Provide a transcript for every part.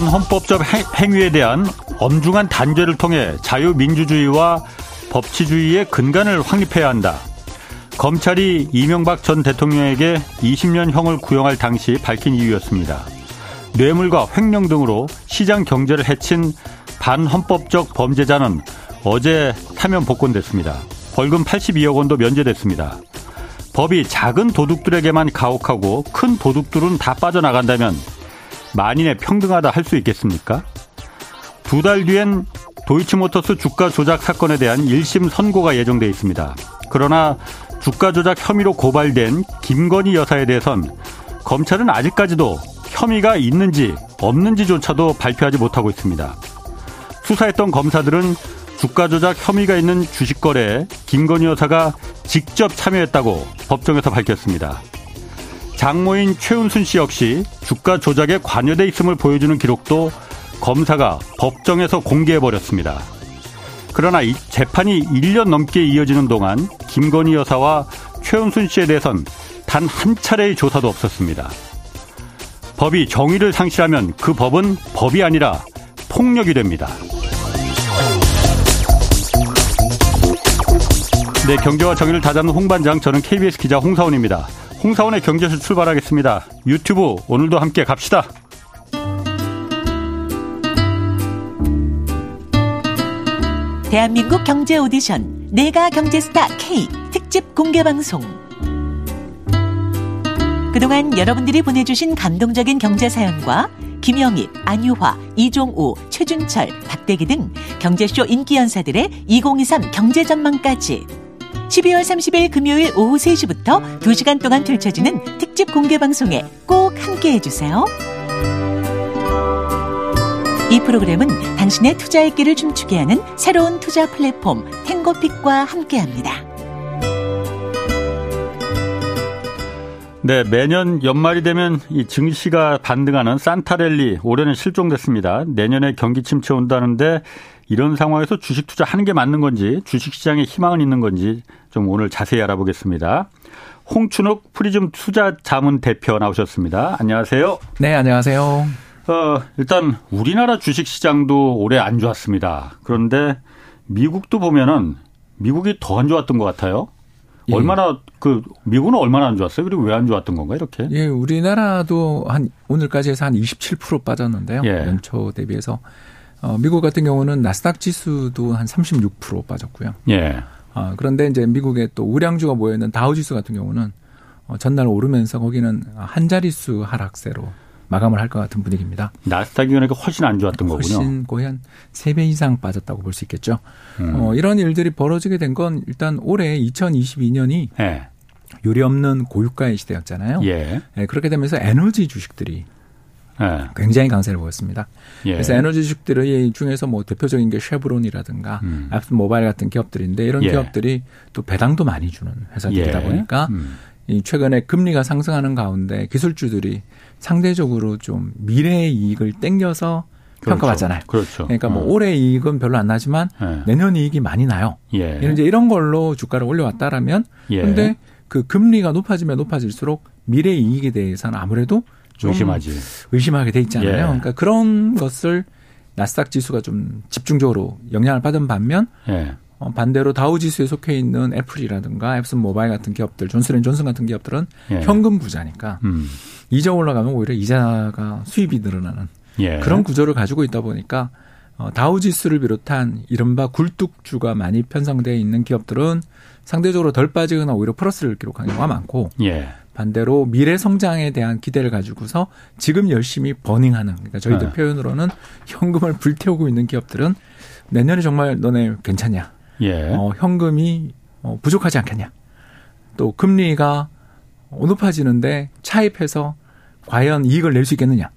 반헌법적 행위에 대한 엄중한 단죄를 통해 자유민주주의와 법치주의의 근간을 확립해야 한다. 검찰이 이명박 전 대통령에게 20년형을 구형할 당시 밝힌 이유였습니다. 뇌물과 횡령 등으로 시장 경제를 해친 반헌법적 범죄자는 어제 사면 복권됐습니다. 벌금 82억 원도 면제됐습니다. 법이 작은 도둑들에게만 가혹하고 큰 도둑들은 다 빠져나간다면 만인의 평등하다 할 수 있겠습니까? 두 달 뒤엔 도이치모터스 주가 조작 사건에 대한 1심 선고가 예정돼 있습니다. 그러나 주가 조작 혐의로 고발된 김건희 여사에 대해선 검찰은 아직까지도 혐의가 있는지 없는지조차도 발표하지 못하고 있습니다. 수사했던 검사들은 주가 조작 혐의가 있는 주식 거래에 김건희 여사가 직접 참여했다고 법정에서 밝혔습니다. 장모인 최은순 씨 역시 주가 조작에 관여돼 있음을 보여주는 기록도 검사가 법정에서 공개해버렸습니다. 그러나 이 재판이 1년 넘게 이어지는 동안 김건희 여사와 최은순 씨에 대해선 단 한 차례의 조사도 없었습니다. 법이 정의를 상실하면 그 법은 법이 아니라 폭력이 됩니다. 네, 경제와 정의를 다잡는 홍반장, 저는 KBS 기자 홍사원입니다. 홍사원의 경제실 출발하겠습니다. 유튜브 오늘도 함께 갑시다. 대한민국 경제 오디션 내가 경제스타 K 특집 공개 방송. 그동안 여러분들이 보내주신 감동적인 경제 사연과 김영희, 안유화, 이종우, 최준철, 박대기 등 경제쇼 인기 연사들의 2023 경제 전망까지 12월 30일 금요일 오후 3시부터 2시간 동안 펼쳐지는 특집 공개 방송에 꼭 함께 해주세요. 이 프로그램은 당신의 투자의 길을 춤추게 하는 새로운 투자 플랫폼 탱고픽과 함께합니다. 네, 매년 연말이 되면 이 증시가 반등하는 산타랠리 올해는 실종됐습니다. 내년에 경기 침체 온다는데 이런 상황에서 주식 투자하는 게 맞는 건지 주식 시장에 희망은 있는 건지 좀 오늘 자세히 알아보겠습니다. 홍춘욱 프리즘 투자 자문 대표 나오셨습니다. 안녕하세요. 네, 안녕하세요. 어, 일단 우리나라 주식 시장도 올해 안 좋았습니다. 그런데 미국도 보면은 미국이 더 안 좋았던 것 같아요. 예. 얼마나 그 미국은 얼마나 안 좋았어요? 그리고 왜 안 좋았던 건가 이렇게? 예, 우리나라도 한 오늘까지 해서 한 27% 빠졌는데요. 예. 연초 대비해서 어, 미국 같은 경우는 나스닥 지수도 한 36% 빠졌고요. 예. 어, 그런데 이제 미국의 또 우량주가 모여있는 다우 지수 같은 경우는 어, 전날 오르면서 거기는 한 자릿수 하락세로 마감을 할 것 같은 분위기입니다. 나스닥이 그러니까 훨씬 안 좋았던 훨씬 거군요. 훨씬 거의 한 3배 이상 빠졌다고 볼 수 있겠죠. 음. 어, 이런 일들이 벌어지게 된 건 일단 올해 2022년이 예. 요리 없는 고유가의 시대였잖아요. 예. 예, 그렇게 되면서 에너지 주식들이 네. 굉장히 강세를 보였습니다. 예. 그래서 에너지 주식들의 중에서 뭐 대표적인 게 쉐브론이라든가 음. 앱스 모바일 같은 기업들인데 이런 예. 기업들이 또 배당도 많이 주는 회사들이다 예. 보니까 음. 이 최근에 금리가 상승하는 가운데 기술주들이 상대적으로 좀 미래의 이익을 땡겨서 그렇죠. 평가받잖아요. 그렇죠. 그러니까 뭐 어. 올해 이익은 별로 안 나지만 예. 내년 이익이 많이 나요. 예. 이제 이런 걸로 주가를 올려왔다라면 예. 근데 그 금리가 높아지면 높아질수록 미래 이익에 대해서는 아무래도 좀 의심하지. 의심하게 돼 있잖아요. 예. 그러니까 그런 것을 나스닥 지수가 좀 집중적으로 영향을 받은 반면 예. 어, 반대로 다우 지수에 속해 있는 애플이라든가 앱슨 모바일 같은 기업들, 존슨앤존슨 같은 기업들은 예. 현금 부자니까 음. 이자 올라가면 오히려 이자가 수입이 늘어나는 예. 그런 구조를 가지고 있다 보니까 어, 다우 지수를 비롯한 이른바 굴뚝주가 많이 편성되어 있는 기업들은 상대적으로 덜 빠지거나 오히려 플러스를 기록한 경우가 많고 예. 반대로 미래 성장에 대한 기대를 가지고서 지금 열심히 버닝하는 그러니까 저희들 네. 표현으로는 현금을 불태우고 있는 기업들은 내년에 정말 너네 괜찮냐? 예. 어, 현금이 어, 부족하지 않겠냐? 또 금리가 높아지는데 차입해서 과연 이익을 낼 수 있겠느냐?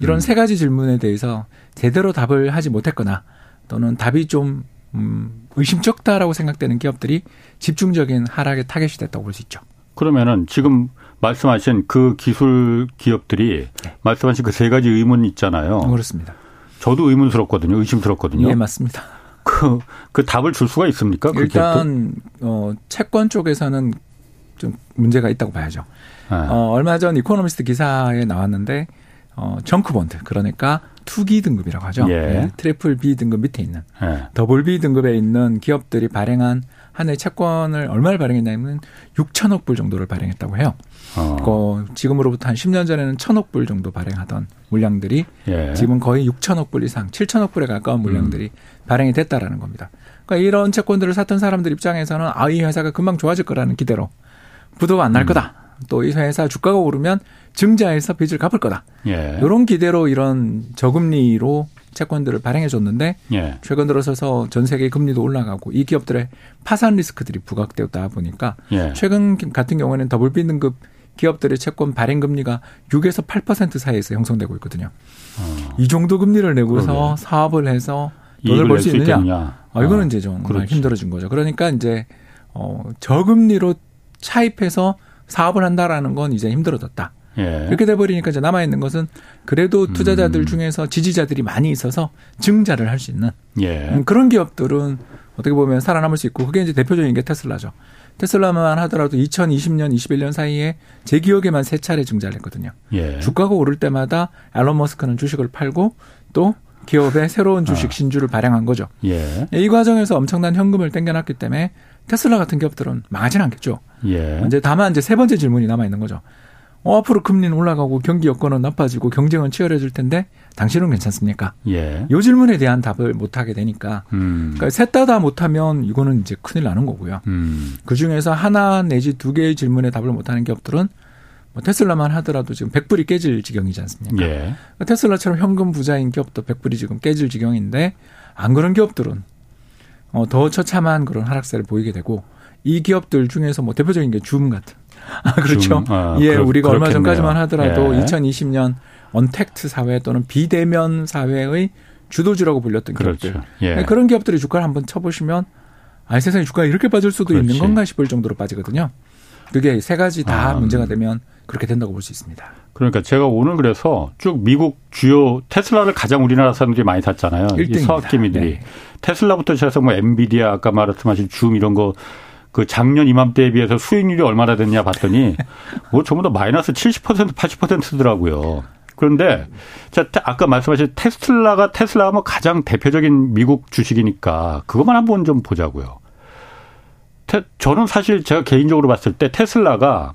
이런 음. 세 가지 질문에 대해서 제대로 답을 하지 못했거나 또는 답이 좀 음, 의심쩍다라고 생각되는 기업들이 집중적인 하락의 타겟이 됐다고 볼 수 있죠. 그러면은 지금 말씀하신 그 기술 기업들이 네. 말씀하신 그 세 가지 의문 있잖아요. 그렇습니다. 저도 의문스럽거든요. 의심스럽거든요. 네, 맞습니다. 그, 그 답을 줄 수가 있습니까? 그 일단, 어, 채권 쪽에서는 좀 문제가 있다고 봐야죠. 네. 어, 얼마 전 이코노미스트 기사에 나왔는데, 어, 정크본드 그러니까 투기 등급이라고 하죠. 예. 네, 트리플 B 등급 밑에 있는 예. 더블 B 등급에 있는 기업들이 발행한 한 해 채권을 얼마를 발행했냐면 6천억 불 정도를 발행했다고 해요. 어. 그 지금으로부터 한 10년 전에는 1천억 불 정도 발행하던 물량들이 예. 지금 거의 6천억 불 이상, 7천억 불에 가까운 물량들이 음. 발행이 됐다라는 겁니다. 그러니까 이런 채권들을 샀던 사람들 입장에서는 아, 이 회사가 금방 좋아질 거라는 기대로 부도가 안날 음. 거다. 또이 회사 주가가 오르면 증자해서 빚을 갚을 거다. 예. 이런 기대로 이런 저금리로 채권들을 발행해 줬는데 예. 최근 들어서서 전 세계 금리도 올라가고 이 기업들의 파산 리스크들이 부각되었다 보니까 예. 최근 같은 경우에는 더블 B 등급 기업들의 채권 발행 금리가 6에서 8% 사이에서 형성되고 있거든요. 어. 이 정도 금리를 내고서 그러게. 사업을 해서 돈을 벌 수 있느냐? 있겠느냐? 아, 이거는 어. 이제 정말 그렇지. 힘들어진 거죠. 그러니까 이제 어 저금리로 차입해서 사업을 한다라는 건 이제 힘들어졌다. 예. 이렇게 돼버리니까 이제 남아있는 것은 그래도 투자자들 음. 중에서 지지자들이 많이 있어서 증자를 할 수 있는 예. 음, 그런 기업들은 어떻게 보면 살아남을 수 있고 그게 이제 대표적인 게 테슬라죠. 테슬라만 하더라도 2020년, 21년 사이에 제 기억에만 세 차례 증자를 했거든요. 예. 주가가 오를 때마다 앨런 머스크는 주식을 팔고 또 기업의 새로운 주식 아. 신주를 발행한 거죠. 예. 이 과정에서 엄청난 현금을 땡겨놨기 때문에 테슬라 같은 기업들은 망하진 않겠죠. 예. 이제 다만 이제 세 번째 질문이 남아 있는 거죠. 어, 앞으로 금리는 올라가고 경기 여건은 나빠지고 경쟁은 치열해질 텐데 당신은 괜찮습니까? 예. 요 질문에 대한 답을 못 하게 되니까 음. 그러니까 셋 다 다 못하면 이거는 이제 큰일 나는 거고요. 음. 그 중에서 하나 내지 두 개의 질문에 답을 못하는 기업들은 뭐 테슬라만 하더라도 지금 100불이 깨질 지경이지 않습니까? 예. 그러니까 테슬라처럼 현금 부자인 기업도 100불이 지금 깨질 지경인데 안 그런 기업들은 어, 더 처참한 그런 하락세를 보이게 되고 이 기업들 중에서 뭐 대표적인 게 줌 같은 아, 그렇죠. 아, 예, 그렇, 우리가 얼마 전까지만 하더라도 예. 2020년 언택트 사회 또는 비대면 사회의 주도주라고 불렸던 그렇죠. 기업들. 예. 네, 그런 기업들의 주가를 한번 쳐보시면 아, 세상에 주가가 이렇게 빠질 수도 그렇지. 있는 건가 싶을 정도로 빠지거든요. 그게 세 가지 다 아, 문제가 되면 그렇게 된다고 볼 수 있습니다. 그러니까 제가 오늘 그래서 쭉 미국 주요 테슬라를 가장 우리나라 사람들이 많이 샀잖아요. 이 서학개미들이 네. 테슬라부터 시작해서 뭐 엔비디아 아까 말했듯이 줌 이런 거 그 작년 이맘때에 비해서 수익률이 얼마나 됐냐 봤더니 뭐 전부 다 마이너스 70% 80%더라고요. 그런데 자 아까 말씀하신 테슬라가 테슬라가 뭐 가장 대표적인 미국 주식이니까 그것만 한번 좀 보자고요. 테, 저는 사실 제가 개인적으로 봤을 때 테슬라가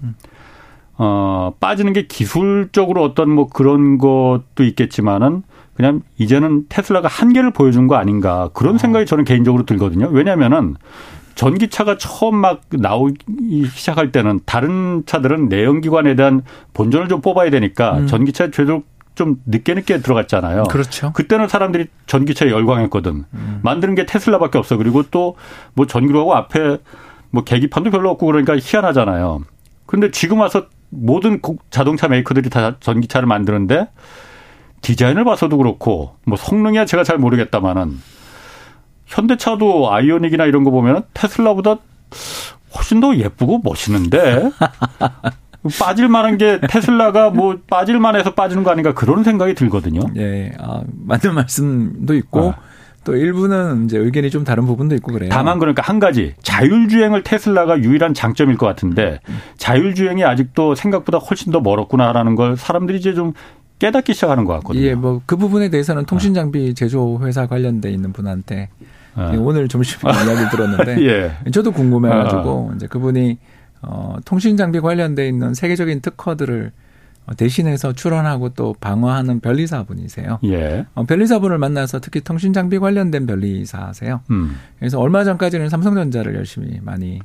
어 빠지는 게 기술적으로 어떤 뭐 그런 것도 있겠지만은 그냥 이제는 테슬라가 한계를 보여준 거 아닌가 그런 어. 생각이 저는 개인적으로 들거든요. 왜냐면은 전기차가 처음 막 나오기 시작할 때는 다른 차들은 내연기관에 대한 본전을 좀 뽑아야 되니까 음. 전기차에 되도록 좀 늦게 늦게 들어갔잖아요. 그렇죠. 그때는 사람들이 전기차에 열광했거든. 음. 만드는 게 테슬라밖에 없어. 그리고 또 뭐 전기로 하고 앞에 뭐 계기판도 별로 없고 그러니까 희한하잖아요. 근데 지금 와서 모든 자동차 메이커들이 다 전기차를 만드는데 디자인을 봐서도 그렇고 뭐 성능이야 제가 잘 모르겠다마는 현대차도 아이오닉이나 이런 거 보면 테슬라보다 훨씬 더 예쁘고 멋있는데 빠질 만한 게 테슬라가 뭐 빠질 만해서 빠지는 거 아닌가 그런 생각이 들거든요. 예, 아, 맞는 말씀도 있고 아. 또 일부는 이제 의견이 좀 다른 부분도 있고 그래요. 다만 그러니까 한 가지 자율주행을 테슬라가 유일한 장점일 것 같은데 자율주행이 아직도 생각보다 훨씬 더 멀었구나라는 걸 사람들이 이제 좀 깨닫기 시작하는 것 같거든요. 예, 뭐 그 부분에 대해서는 통신 장비 제조 회사 관련돼 있는 분한테 아. 오늘 점심에 이야기 들었는데 예. 저도 궁금해가지고 아. 이제 그분이 어, 통신 장비 관련돼 있는 세계적인 특허들을 대신해서 출원하고 또 방어하는 변리사 분이세요. 예. 어, 변리사 분을 만나서 특히 통신 장비 관련된 변리사세요. 음. 그래서 얼마 전까지는 삼성전자를 열심히 많이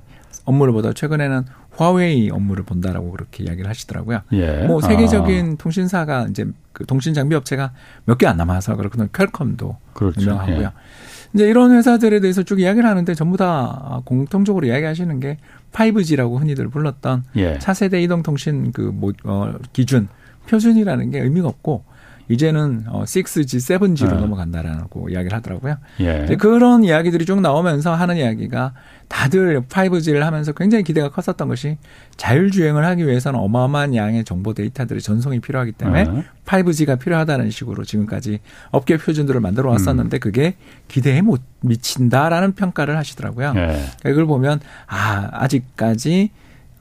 업무를 보다 최근에는 화웨이 업무를 본다라고 그렇게 이야기를 하시더라고요. 예. 뭐 세계적인 아. 통신사가 이제 그 통신 장비 업체가 몇 개 안 남아서 그렇거든요. 퀄컴도 그렇죠. 유명하고요. 예. 이제 이런 회사들에 대해서 쭉 이야기를 하는데 전부 다 공통적으로 이야기하시는 게 5G라고 흔히들 불렀던 예. 차세대 이동통신 그 뭐, 어, 기준 표준이라는 게 의미가 없고 이제는 어 6G, 7G로 어. 넘어간다라고 이야기를 하더라고요. 예. 그런 이야기들이 쭉 나오면서 하는 이야기가 다들 5G를 하면서 굉장히 기대가 컸었던 것이 자율주행을 하기 위해서는 어마어마한 양의 정보 데이터들의 전송이 필요하기 때문에 어. 5G가 필요하다는 식으로 지금까지 업계 표준들을 만들어 왔었는데 음. 그게 기대에 못 미친다라는 평가를 하시더라고요. 예. 그러니까 이걸 보면 아 아직까지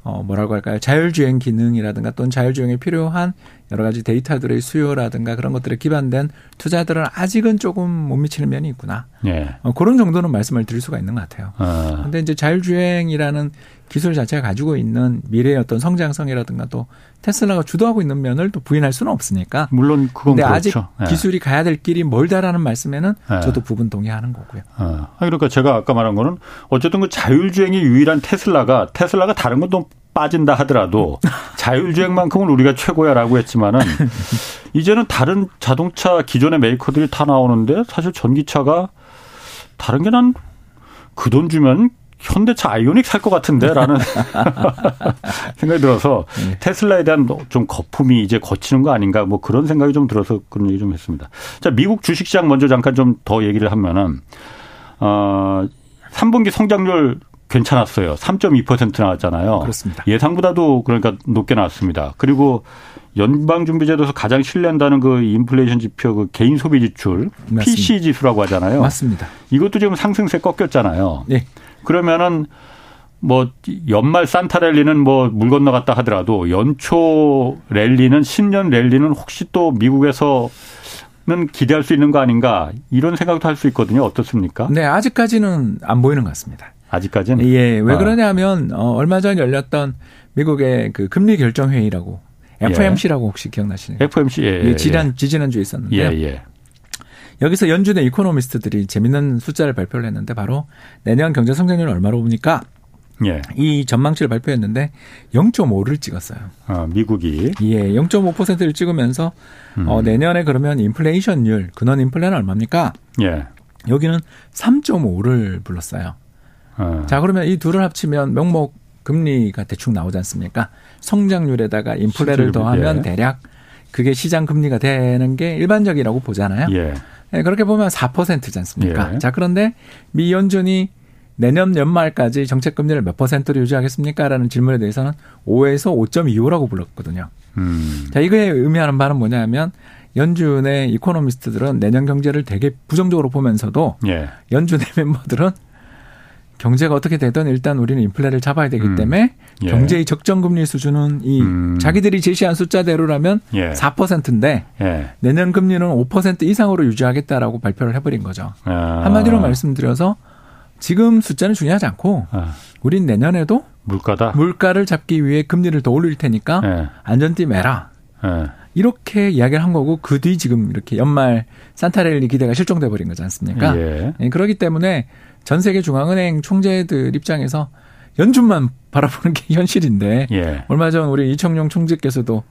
어 뭐라고 할까요? 자율주행 기능이라든가 또는 자율주행에 필요한 여러 가지 데이터들의 수요라든가 그런 것들에 기반된 투자들은 아직은 조금 못 미치는 면이 있구나. 예. 어, 그런 정도는 말씀을 드릴 수가 있는 것 같아요. 아. 근데 이제 자율주행이라는 기술 자체가 가지고 있는 미래의 어떤 성장성이라든가 또 테슬라가 주도하고 있는 면을 또 부인할 수는 없으니까. 물론 그건 근데 그렇죠. 아직 예. 기술이 가야 될 길이 멀다라는 말씀에는 예. 저도 부분 동의하는 거고요. 아, 그러니까 제가 아까 말한 거는 어쨌든 그 자율주행이 유일한 테슬라가 테슬라가 다른 것도 빠진다 하더라도 자율주행만큼은 우리가 최고야라고 했지만은 이제는 다른 자동차 기존의 메이커들이 다 나오는데 사실 전기차가 다른 게 난 그 돈 주면 현대차 아이오닉 살 것 같은데라는 생각이 들어서 네. 테슬라에 대한 좀 거품이 이제 거치는 거 아닌가 뭐 그런 생각이 좀 들어서 그런 얘기 좀 했습니다. 자 미국 주식시장 먼저 잠깐 좀 더 얘기를 하면은 어 3분기 성장률 괜찮았어요. 3.2% 나왔잖아요. 그렇습니다. 예상보다도 그러니까 높게 나왔습니다. 그리고 연방준비제도에서 가장 신뢰한다는 그 인플레이션 지표 그 개인 소비 지출 맞습니다. PC 지수라고 하잖아요. 맞습니다. 이것도 지금 상승세 꺾였잖아요. 네. 그러면은 뭐 연말 산타 랠리는 뭐 물 건너갔다 하더라도 연초 랠리는 신년 랠리는 혹시 또 미국에서 는 기대할 수 있는 거 아닌가 이런 생각도 할 수 있거든요. 어떻습니까? 네, 아직까지는 안 보이는 것 같습니다. 아직까지는? 예, 왜 아. 그러냐면 어, 얼마 전 열렸던 미국의 그 금리 결정 회의라고 FOMC라고 혹시 기억나시나요? FOMC 예, 예, 지난 지지난 주에 있었는데 예, 예. 여기서 연준의 이코노미스트들이 재밌는 숫자를 발표를 했는데 바로 내년 경제 성장률 얼마로 보니까 예. 이 전망치를 발표했는데 0.5를 찍었어요. 아, 미국이 예, 0.5%를 찍으면서 음. 어, 내년에 그러면 인플레이션율 근원 인플레는 얼마입니까? 예. 여기는 3.5를 불렀어요. 아. 자, 그러면 이 둘을 합치면 명목 금리가 대충 나오지 않습니까? 성장률에다가 인플레를 더하면 예. 대략 그게 시장 금리가 되는 게 일반적이라고 보잖아요. 예. 네, 그렇게 보면 4%지 않습니까? 예. 자, 그런데 미 연준이 내년 연말까지 정책 금리를 몇 퍼센트로 유지하겠습니까? 라는 질문에 대해서는 5에서 5.25라고 불렀거든요. 음. 자, 이거에 의미하는 바는 뭐냐면 연준의 이코노미스트들은 내년 경제를 되게 부정적으로 보면서도 예. 연준의 멤버들은 경제가 어떻게 되든 일단 우리는 인플레를 잡아야 되기 음. 때문에 예. 경제의 적정 금리 수준은 이 음. 자기들이 제시한 숫자대로라면 예. 4%인데 예. 내년 금리는 5% 이상으로 유지하겠다라고 발표를 해버린 거죠. 아. 한마디로 말씀드려서 지금 숫자는 중요하지 않고 아. 우린 내년에도 물가다 물가를 잡기 위해 금리를 더 올릴 테니까 예. 안전띠 매라. 예. 이렇게 이야기를 한 거고 그 뒤 지금 이렇게 연말 산타렐리 기대가 실종돼 버린 거지 않습니까? 예. 예 그렇기 때문에 전 세계 중앙은행 총재들 입장에서 연준만 바라보는 게 현실인데 예. 얼마 전 우리 이청용 총재께서도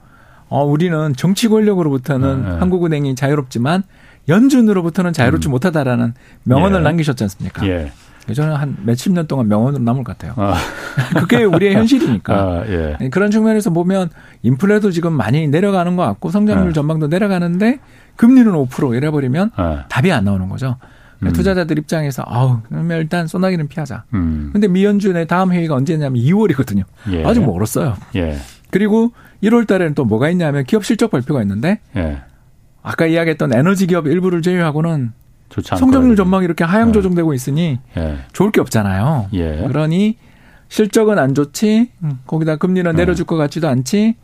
어 우리는 정치 권력으로부터는 예. 한국은행이 자유롭지만 연준으로부터는 자유롭지 음. 못하다라는 명언을 예. 남기셨지 않습니까? 예. 저는 한 몇십 년 동안 명언으로 남을 것 같아요. 아. 그게 우리의 현실이니까. 아, 예. 네, 그런 측면에서 보면 인플레도 지금 많이 내려가는 것 같고 성장률 예. 전망도 내려가는데 금리는 5% 이래버리면 예. 답이 안 나오는 거죠. 음. 투자자들 입장에서 아우 그러면 일단 소나기는 피하자. 음. 근데 미연준의 다음 회의가 언제냐면 2월이거든요. 예. 아직 멀었어요. 예. 그리고 1월 달에는 또 뭐가 있냐면 기업 실적 발표가 있는데 예. 아까 이야기했던 에너지 기업 일부를 제외하고는 성장률 전망이 이렇게 하향 예. 조정되고 있으니 예. 좋을 게 없잖아요. 예. 그러니 실적은 안 좋지, 거기다 금리는 내려줄 것 같지도 않지,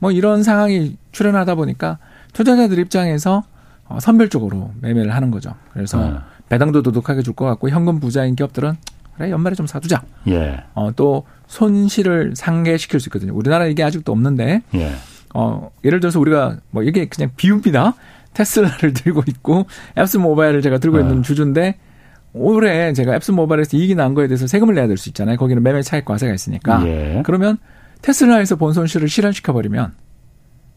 뭐 이런 상황이 출현하다 보니까 투자자들 입장에서 어, 선별적으로 매매를 하는 거죠. 그래서 네. 배당도 도둑하게 줄 것 같고 현금 부자인 기업들은 그래 연말에 좀 사두자. 예. 어, 또 손실을 상계시킬 수 있거든요. 우리나라 이게 아직도 없는데. 예. 어, 예를 들어서 우리가 뭐 이게 그냥 비유입니다. 테슬라를 들고 있고 앱스 모바일을 제가 들고 네. 있는 주주인데 올해 제가 앱스 모바일에서 이익이 난 거에 대해서 세금을 내야 될 수 있잖아요. 거기는 매매 차익 과세가 있으니까. 예. 그러면 테슬라에서 본 손실을 실현시켜 버리면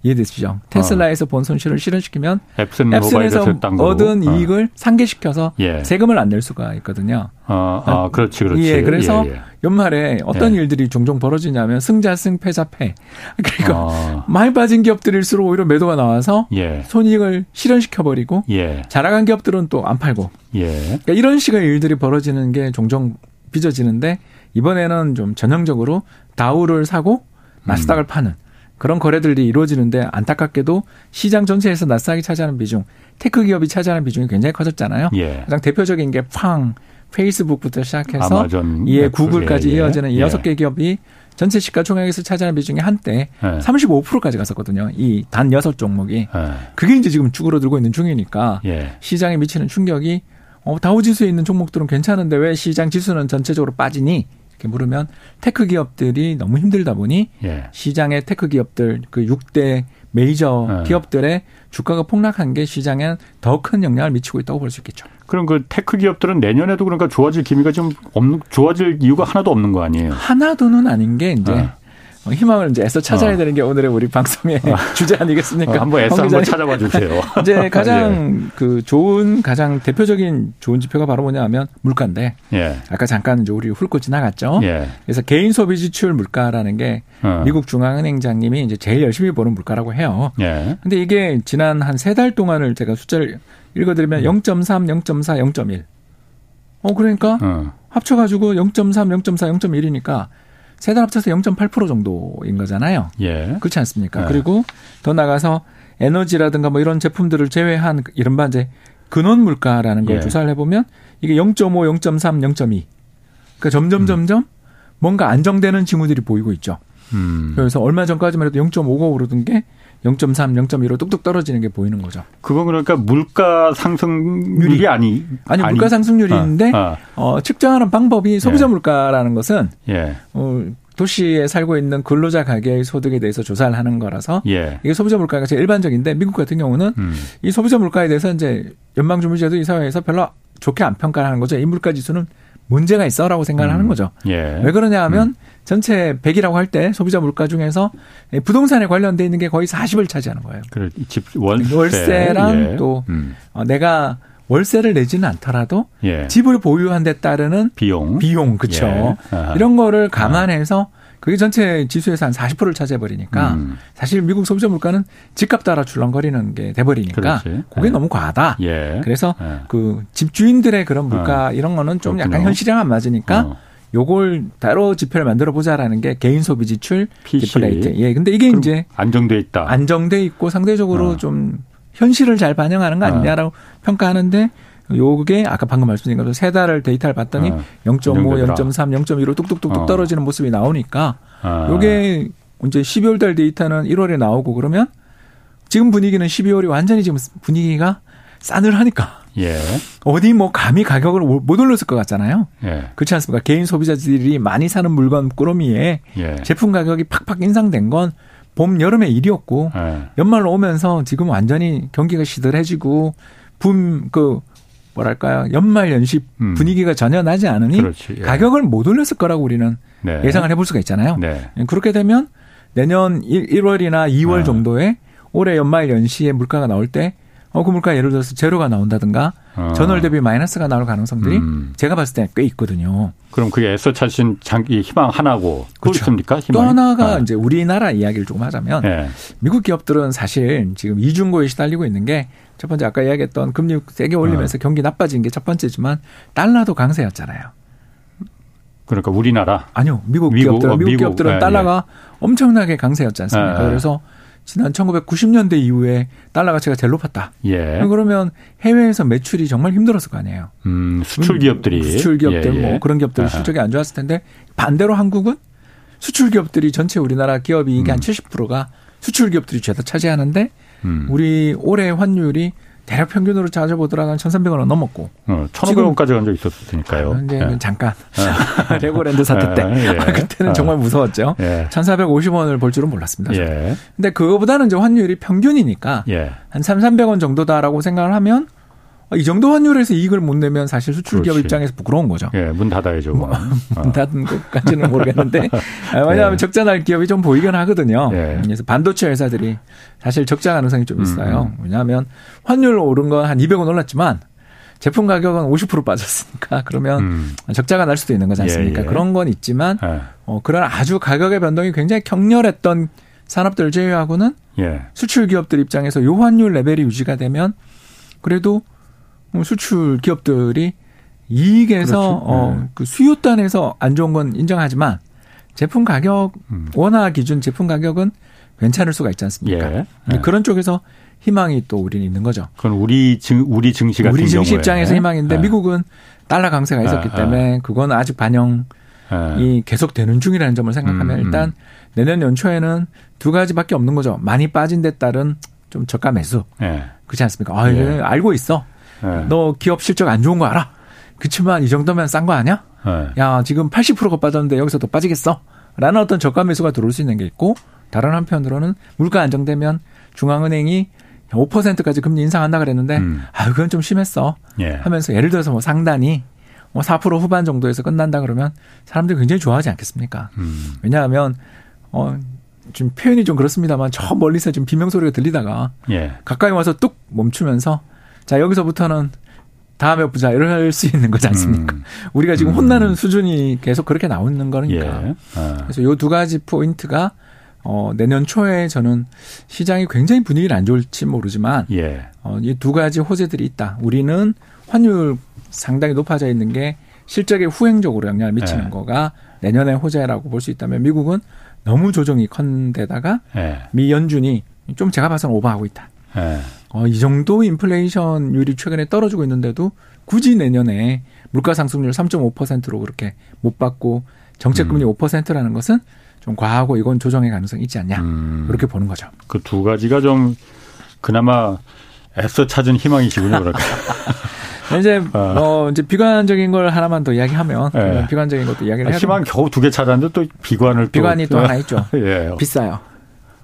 이해되시죠? 테슬라에서 본 손실을 실현시키면 앱슨 앱슨에서 얻은 어. 이익을 상계시켜서 예. 세금을 안 낼 수가 있거든요. 아, 아 그렇지, 그렇지. 예, 그래서 예, 예. 연말에 어떤 예. 일들이 종종 벌어지냐면 승자 승 패자 패. 그러니까 아. 많이 빠진 기업들일수록 오히려 매도가 나와서 예. 손익을 실현시켜 버리고 예. 자라간 기업들은 또 안 팔고. 그러니까 이런 식의 일들이 벌어지는 게 종종 빚어지는데 이번에는 좀 전형적으로 다우를 사고 나스닥을 음. 파는 그런 거래들이 이루어지는데 안타깝게도 시장 전체에서 나스닥이 차지하는 비중, 테크 기업이 차지하는 비중이 굉장히 커졌잖아요. 예. 가장 대표적인 게 팡, 페이스북부터 시작해서 이에 구글까지 예, 예. 이어지는 이 여섯 개 기업이 전체 시가총액에서 차지하는 비중이 한때 네. 35%까지 갔었거든요. 이 단 여섯 종목이. 네. 그게 이제 지금 쭈그러들고 있는 중이니까 예. 시장에 미치는 충격이 어, 다우지수에 있는 종목들은 괜찮은데 왜 시장 지수는 전체적으로 빠지니? 이렇게 물으면 테크 기업들이 너무 힘들다 보니 예. 시장의 테크 기업들 그 6대 메이저 네. 기업들의 주가가 폭락한 게 시장에 더 큰 영향을 미치고 있다고 볼 수 있겠죠. 그럼 그 테크 기업들은 내년에도 그러니까 좋아질 기미가 좀 없는 좋아질 이유가 하나도 없는 거 아니에요? 하나도는 아닌 게 이제 네. 어, 희망을 이제 애써 찾아야 어. 되는 게 오늘의 우리 방송의 어. 주제 아니겠습니까? 어, 한번 애써 한번 찾아봐 주세요. 이제 가장 예. 그 좋은 가장 대표적인 좋은 지표가 바로 뭐냐 하면 물가인데 예. 아까 잠깐 이제 우리 훑고 지나갔죠. 예. 그래서 개인 소비 지출 물가라는 게 어. 미국 중앙은행장님이 이제 제일 열심히 보는 물가라고 해요. 예. 근데 이게 지난 한 세 달 동안을 제가 숫자를 읽어드리면 음. 0.3, 0.4, 0.1. 어 그러니까 어. 합쳐가지고 0.3, 0.4, 0.1이니까 세 달 합쳐서 0.8% 정도인 거잖아요. 예. 그렇지 않습니까? 예. 그리고 더 나가서 에너지라든가 뭐 이런 제품들을 제외한 이른바 이제 근원 물가라는 걸 예. 조사를 해보면 이게 0.5, 0.3, 0.2. 그러니까 점점 음. 점점 뭔가 안정되는 징후들이 보이고 있죠. 음. 그래서 얼마 전까지만 해도 0.5가 오르던 게 0.3, 0.1로 뚝뚝 떨어지는 게 보이는 거죠. 그건 그러니까 물가 상승률이 아니 아니 물가 상승률인데 아, 아. 어, 측정하는 방법이 소비자 예. 물가라는 것은 예. 어, 도시에 살고 있는 근로자 가계의 소득에 대해서 조사를 하는 거라서 예. 이게 소비자 물가가 제일 일반적인데 미국 같은 경우는 음. 이 소비자 물가에 대해서 이제 연방준비제도 이 사회에서 별로 좋게 안 평가하는 거죠. 이 물가 지수는 문제가 있어라고 생각을 음. 하는 거죠. 예. 왜 그러냐 하면 음. 전체 100이라고 할 때 소비자 물가 중에서 부동산에 관련돼 있는 게 거의 40을 차지하는 거예요. 그래, 집 월세. 월세랑 예. 또 음. 어, 내가 월세를 내지는 않더라도 예. 집을 보유한 데 따르는 비용, 비용 그렇죠. 예. 이런 거를 감안해서 그게 전체 지수에서 한 40%를 차지해버리니까 음. 사실 미국 소비자 물가는 집값 따라 출렁거리는 게 돼버리니까 그렇지. 그게 네. 너무 과하다. 예. 그래서 예. 그 집주인들의 그런 물가 어. 이런 거는 좀 그렇군요. 약간 현실이랑 안 맞으니까 어. 요걸 따로 지표를 만들어 보자라는 게 개인 소비 지출 디플레이트. 예. 근데 이게 이제 안정돼 있다. 안정돼 있고 상대적으로 어. 좀 현실을 잘 반영하는 거 아니냐라고 어. 평가하는데 요게 아까 방금 말씀드린 것처럼 세 달을 데이터를 봤더니 어. 0.5, 0.3, 0.1로 뚝뚝뚝뚝 어. 떨어지는 모습이 나오니까 어. 요게 이제 12월 달 데이터는 1월에 나오고 그러면 지금 분위기는 12월이 완전히 지금 분위기가 싸늘하니까. 예. 어디 뭐 감히 가격을 못 올렸을 것 같잖아요. 예. 그렇지 않습니까? 개인 소비자들이 많이 사는 물건 꾸러미에 예. 제품 가격이 팍팍 인상된 건 봄, 여름의 일이었고 예. 연말 오면서 지금 완전히 경기가 시들해지고 붐, 그 뭐랄까요 연말 연시 음. 분위기가 전혀 나지 않으니 예. 가격을 못 올렸을 거라고 우리는 네. 예상을 해볼 수가 있잖아요. 네. 그렇게 되면 내년 1, 월이나 2월 아. 정도에 올해 연말 연시에 물가가 나올 때 어, 그 물가 예를 들어서 제로가 나온다든가 어. 전월 대비 마이너스가 나올 가능성들이 음. 제가 봤을 때 꽤 있거든요. 그럼 그게 애써 찾으신 장기 희망 하나고 또 그렇죠. 희망이? 또 하나가 네. 이제 우리나라 이야기를 조금 하자면 네. 미국 기업들은 사실 지금 이중고에 시달리고 있는 게 첫 번째 아까 이야기했던 금리 세게 올리면서 어. 경기 나빠진 게 첫 번째지만 달러도 강세였잖아요. 그러니까 우리나라 아니요 미국, 미국 기업들 어, 미국, 미국 기업들은 네, 달러가 네. 엄청나게 강세였지 않습니까? 네. 그래서 지난 1990년대 이후에 달러 가치가 제일 높았다. 예. 그러면 해외에서 매출이 정말 힘들었을 거 아니에요. 음, 수출 기업들이 수출 기업들 예, 예. 뭐 그런 기업들 이 실적이 안 좋았을 텐데 반대로 한국은 수출 기업들이 전체 우리나라 기업이 이게 음. 한 70%가 수출 기업들이 죄다 차지하는데 음. 우리 올해 환율이 대략 평균으로 찾아보더라도 한 1,300원 은 넘었고. 어, 1,500원까지 간 적 있었을 테니까요. 근데 예. 잠깐. 예. 레고랜드 사태 때. 예. 아, 그때는 정말 무서웠죠. 예. 1,450원을 볼 줄은 몰랐습니다. 예. 근데 그거보다는 이제 환율이 평균이니까 예. 한 3, 300원 정도다라고 생각을 하면 아, 이 정도 환율에서 이익을 못 내면 사실 수출 기업 입장에서 부끄러운 거죠. 예, 문 닫아야죠. 뭐, 문 어. 닫은 것까지는 모르겠는데 아, 왜냐하면 예. 적자 날 기업이 좀 보이긴 하거든요. 예. 그래서 반도체 회사들이 사실 적자 가능성이 좀 있어요. 음. 음. 왜냐하면 환율 오른 건 한 200원 올랐지만 제품 가격은 50% 빠졌으니까 그러면 음. 적자가 날 수도 있는 거지 않습니까? 예, 예. 그런 건 있지만 예. 어, 그런 아주 가격의 변동이 굉장히 격렬했던 산업들을 제외하고는 예. 수출 기업들 입장에서 요 환율 레벨이 유지가 되면 그래도 뭐 수출 기업들이 이익에서 그렇죠. 어, 네. 그 수요단에서 안 좋은 건 인정하지만 제품 가격 음. 원화 기준 제품 가격은 괜찮을 수가 있지 않습니까? 예. 네. 그런 쪽에서 희망이 또 우리는 있는 거죠. 그건 우리 증 우리 증시 같은 우리 증시 경우에. 입장에서 희망인데 네. 미국은 달러 강세가 있었기 네. 때문에 그건 아직 반영이 네. 계속 되는 중이라는 점을 생각하면 음, 음. 일단 내년 연초에는 두 가지밖에 없는 거죠. 많이 빠진 데 따른 좀 저가 매수. 네. 그렇지 않습니까? 아, 예. 알고 있어. 네. 너 기업 실적 안 좋은 거 알아. 그치만 이 정도면 싼 거 아니야? 네. 야, 지금 80%가 빠졌는데 여기서 더 빠지겠어? 라는 어떤 저가 매수가 들어올 수 있는 게 있고 다른 한편으로는 물가 안정되면 중앙은행이 5%까지 금리 인상한다 그랬는데 음. 아 그건 좀 심했어 예. 하면서 예를 들어서 뭐 상단이 뭐4% 후반 정도에서 끝난다 그러면 사람들이 굉장히 좋아하지 않겠습니까? 음. 왜냐하면 어 지금 표현이 좀 그렇습니다만 저 멀리서 지금 비명 소리가 들리다가 예. 가까이 와서 뚝 멈추면서 자 여기서부터는 다음에 보자 이럴 수 있는 거지 않습니까? 음. 우리가 지금 음. 혼나는 수준이 계속 그렇게 나오는 거니까. 예. 아. 그래서 요 두 가지 포인트가 어, 내년 초에 저는 시장이 굉장히 분위기를 안 좋을지 모르지만 예. 어, 이 두 가지 호재들이 있다. 우리는 환율 상당히 높아져 있는 게 실적에 후행적으로 영향을 미치는 예. 거가 내년의 호재라고 볼 수 있다면 미국은 너무 조정이 컨데다가 예. 미 연준이 좀 제가 봐서는 오버하고 있다. 예. 어, 이 정도 인플레이션율이 최근에 떨어지고 있는데도 굳이 내년에 물가 상승률 3.5%로 그렇게 못 받고 정책금리 음. 5%라는 것은 좀 과하고 이건 조정의 가능성이 있지 않냐 음. 그렇게 보는 거죠. 그 두 가지가 좀 그나마 애써 찾은 희망이시군요, 그렇게. 이제 어. 어. 이제 비관적인 걸 하나만 더 이야기하면 네. 비관적인 것도 이야기를 아, 해야 희망 겨우 두 개 찾았는데 또 비관을 비관이 또, 또 하나 있죠. 예. 비싸요.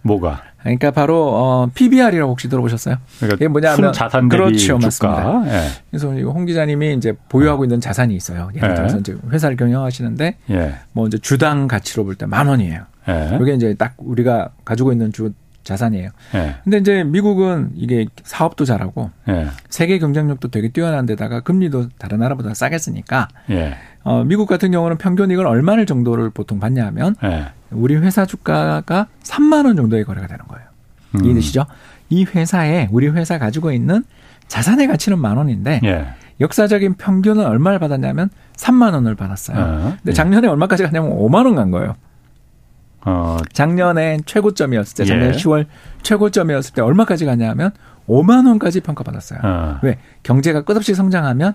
뭐가? 그러니까 바로 어 PBR이라고 혹시 들어보셨어요? 그러니까 이게 뭐냐면 자산 대비 그렇죠, 주가. 맞습니다. 예. 그래서 이거 홍 기자님이 이제 보유하고 예. 있는 자산이 있어요. 예를 들어서 예. 이제 회사를 경영하시는데 예. 뭐 이제 주당 가치로 볼 때 만 원이에요. 예. 이게 이제 딱 우리가 가지고 있는 주 자산이에요. 예. 근데 이제 미국은 이게 사업도 잘하고 예. 세계 경쟁력도 되게 뛰어난 데다가 금리도 다른 나라보다 싸게 쓰니까 예. 어, 미국 같은 경우는 평균 이익을 얼마를 정도를 보통 받냐 하면 예. 우리 회사 주가가 3만 원 정도의 거래가 되는 거예요. 음. 이해되시죠? 이 회사에 우리 회사 가지고 있는 자산의 가치는 만 원인데 예. 역사적인 평균은 얼마를 받았냐면 3만 원을 받았어요. 어, 근데 예. 작년에 얼마까지 갔냐면 5만 원 간 거예요. 어. 작년에 최고점이었을 때, 작년 예. 10월 최고점이었을 때 얼마까지 가냐면 5만 원까지 평가받았어요. 어. 왜? 경제가 끝없이 성장하면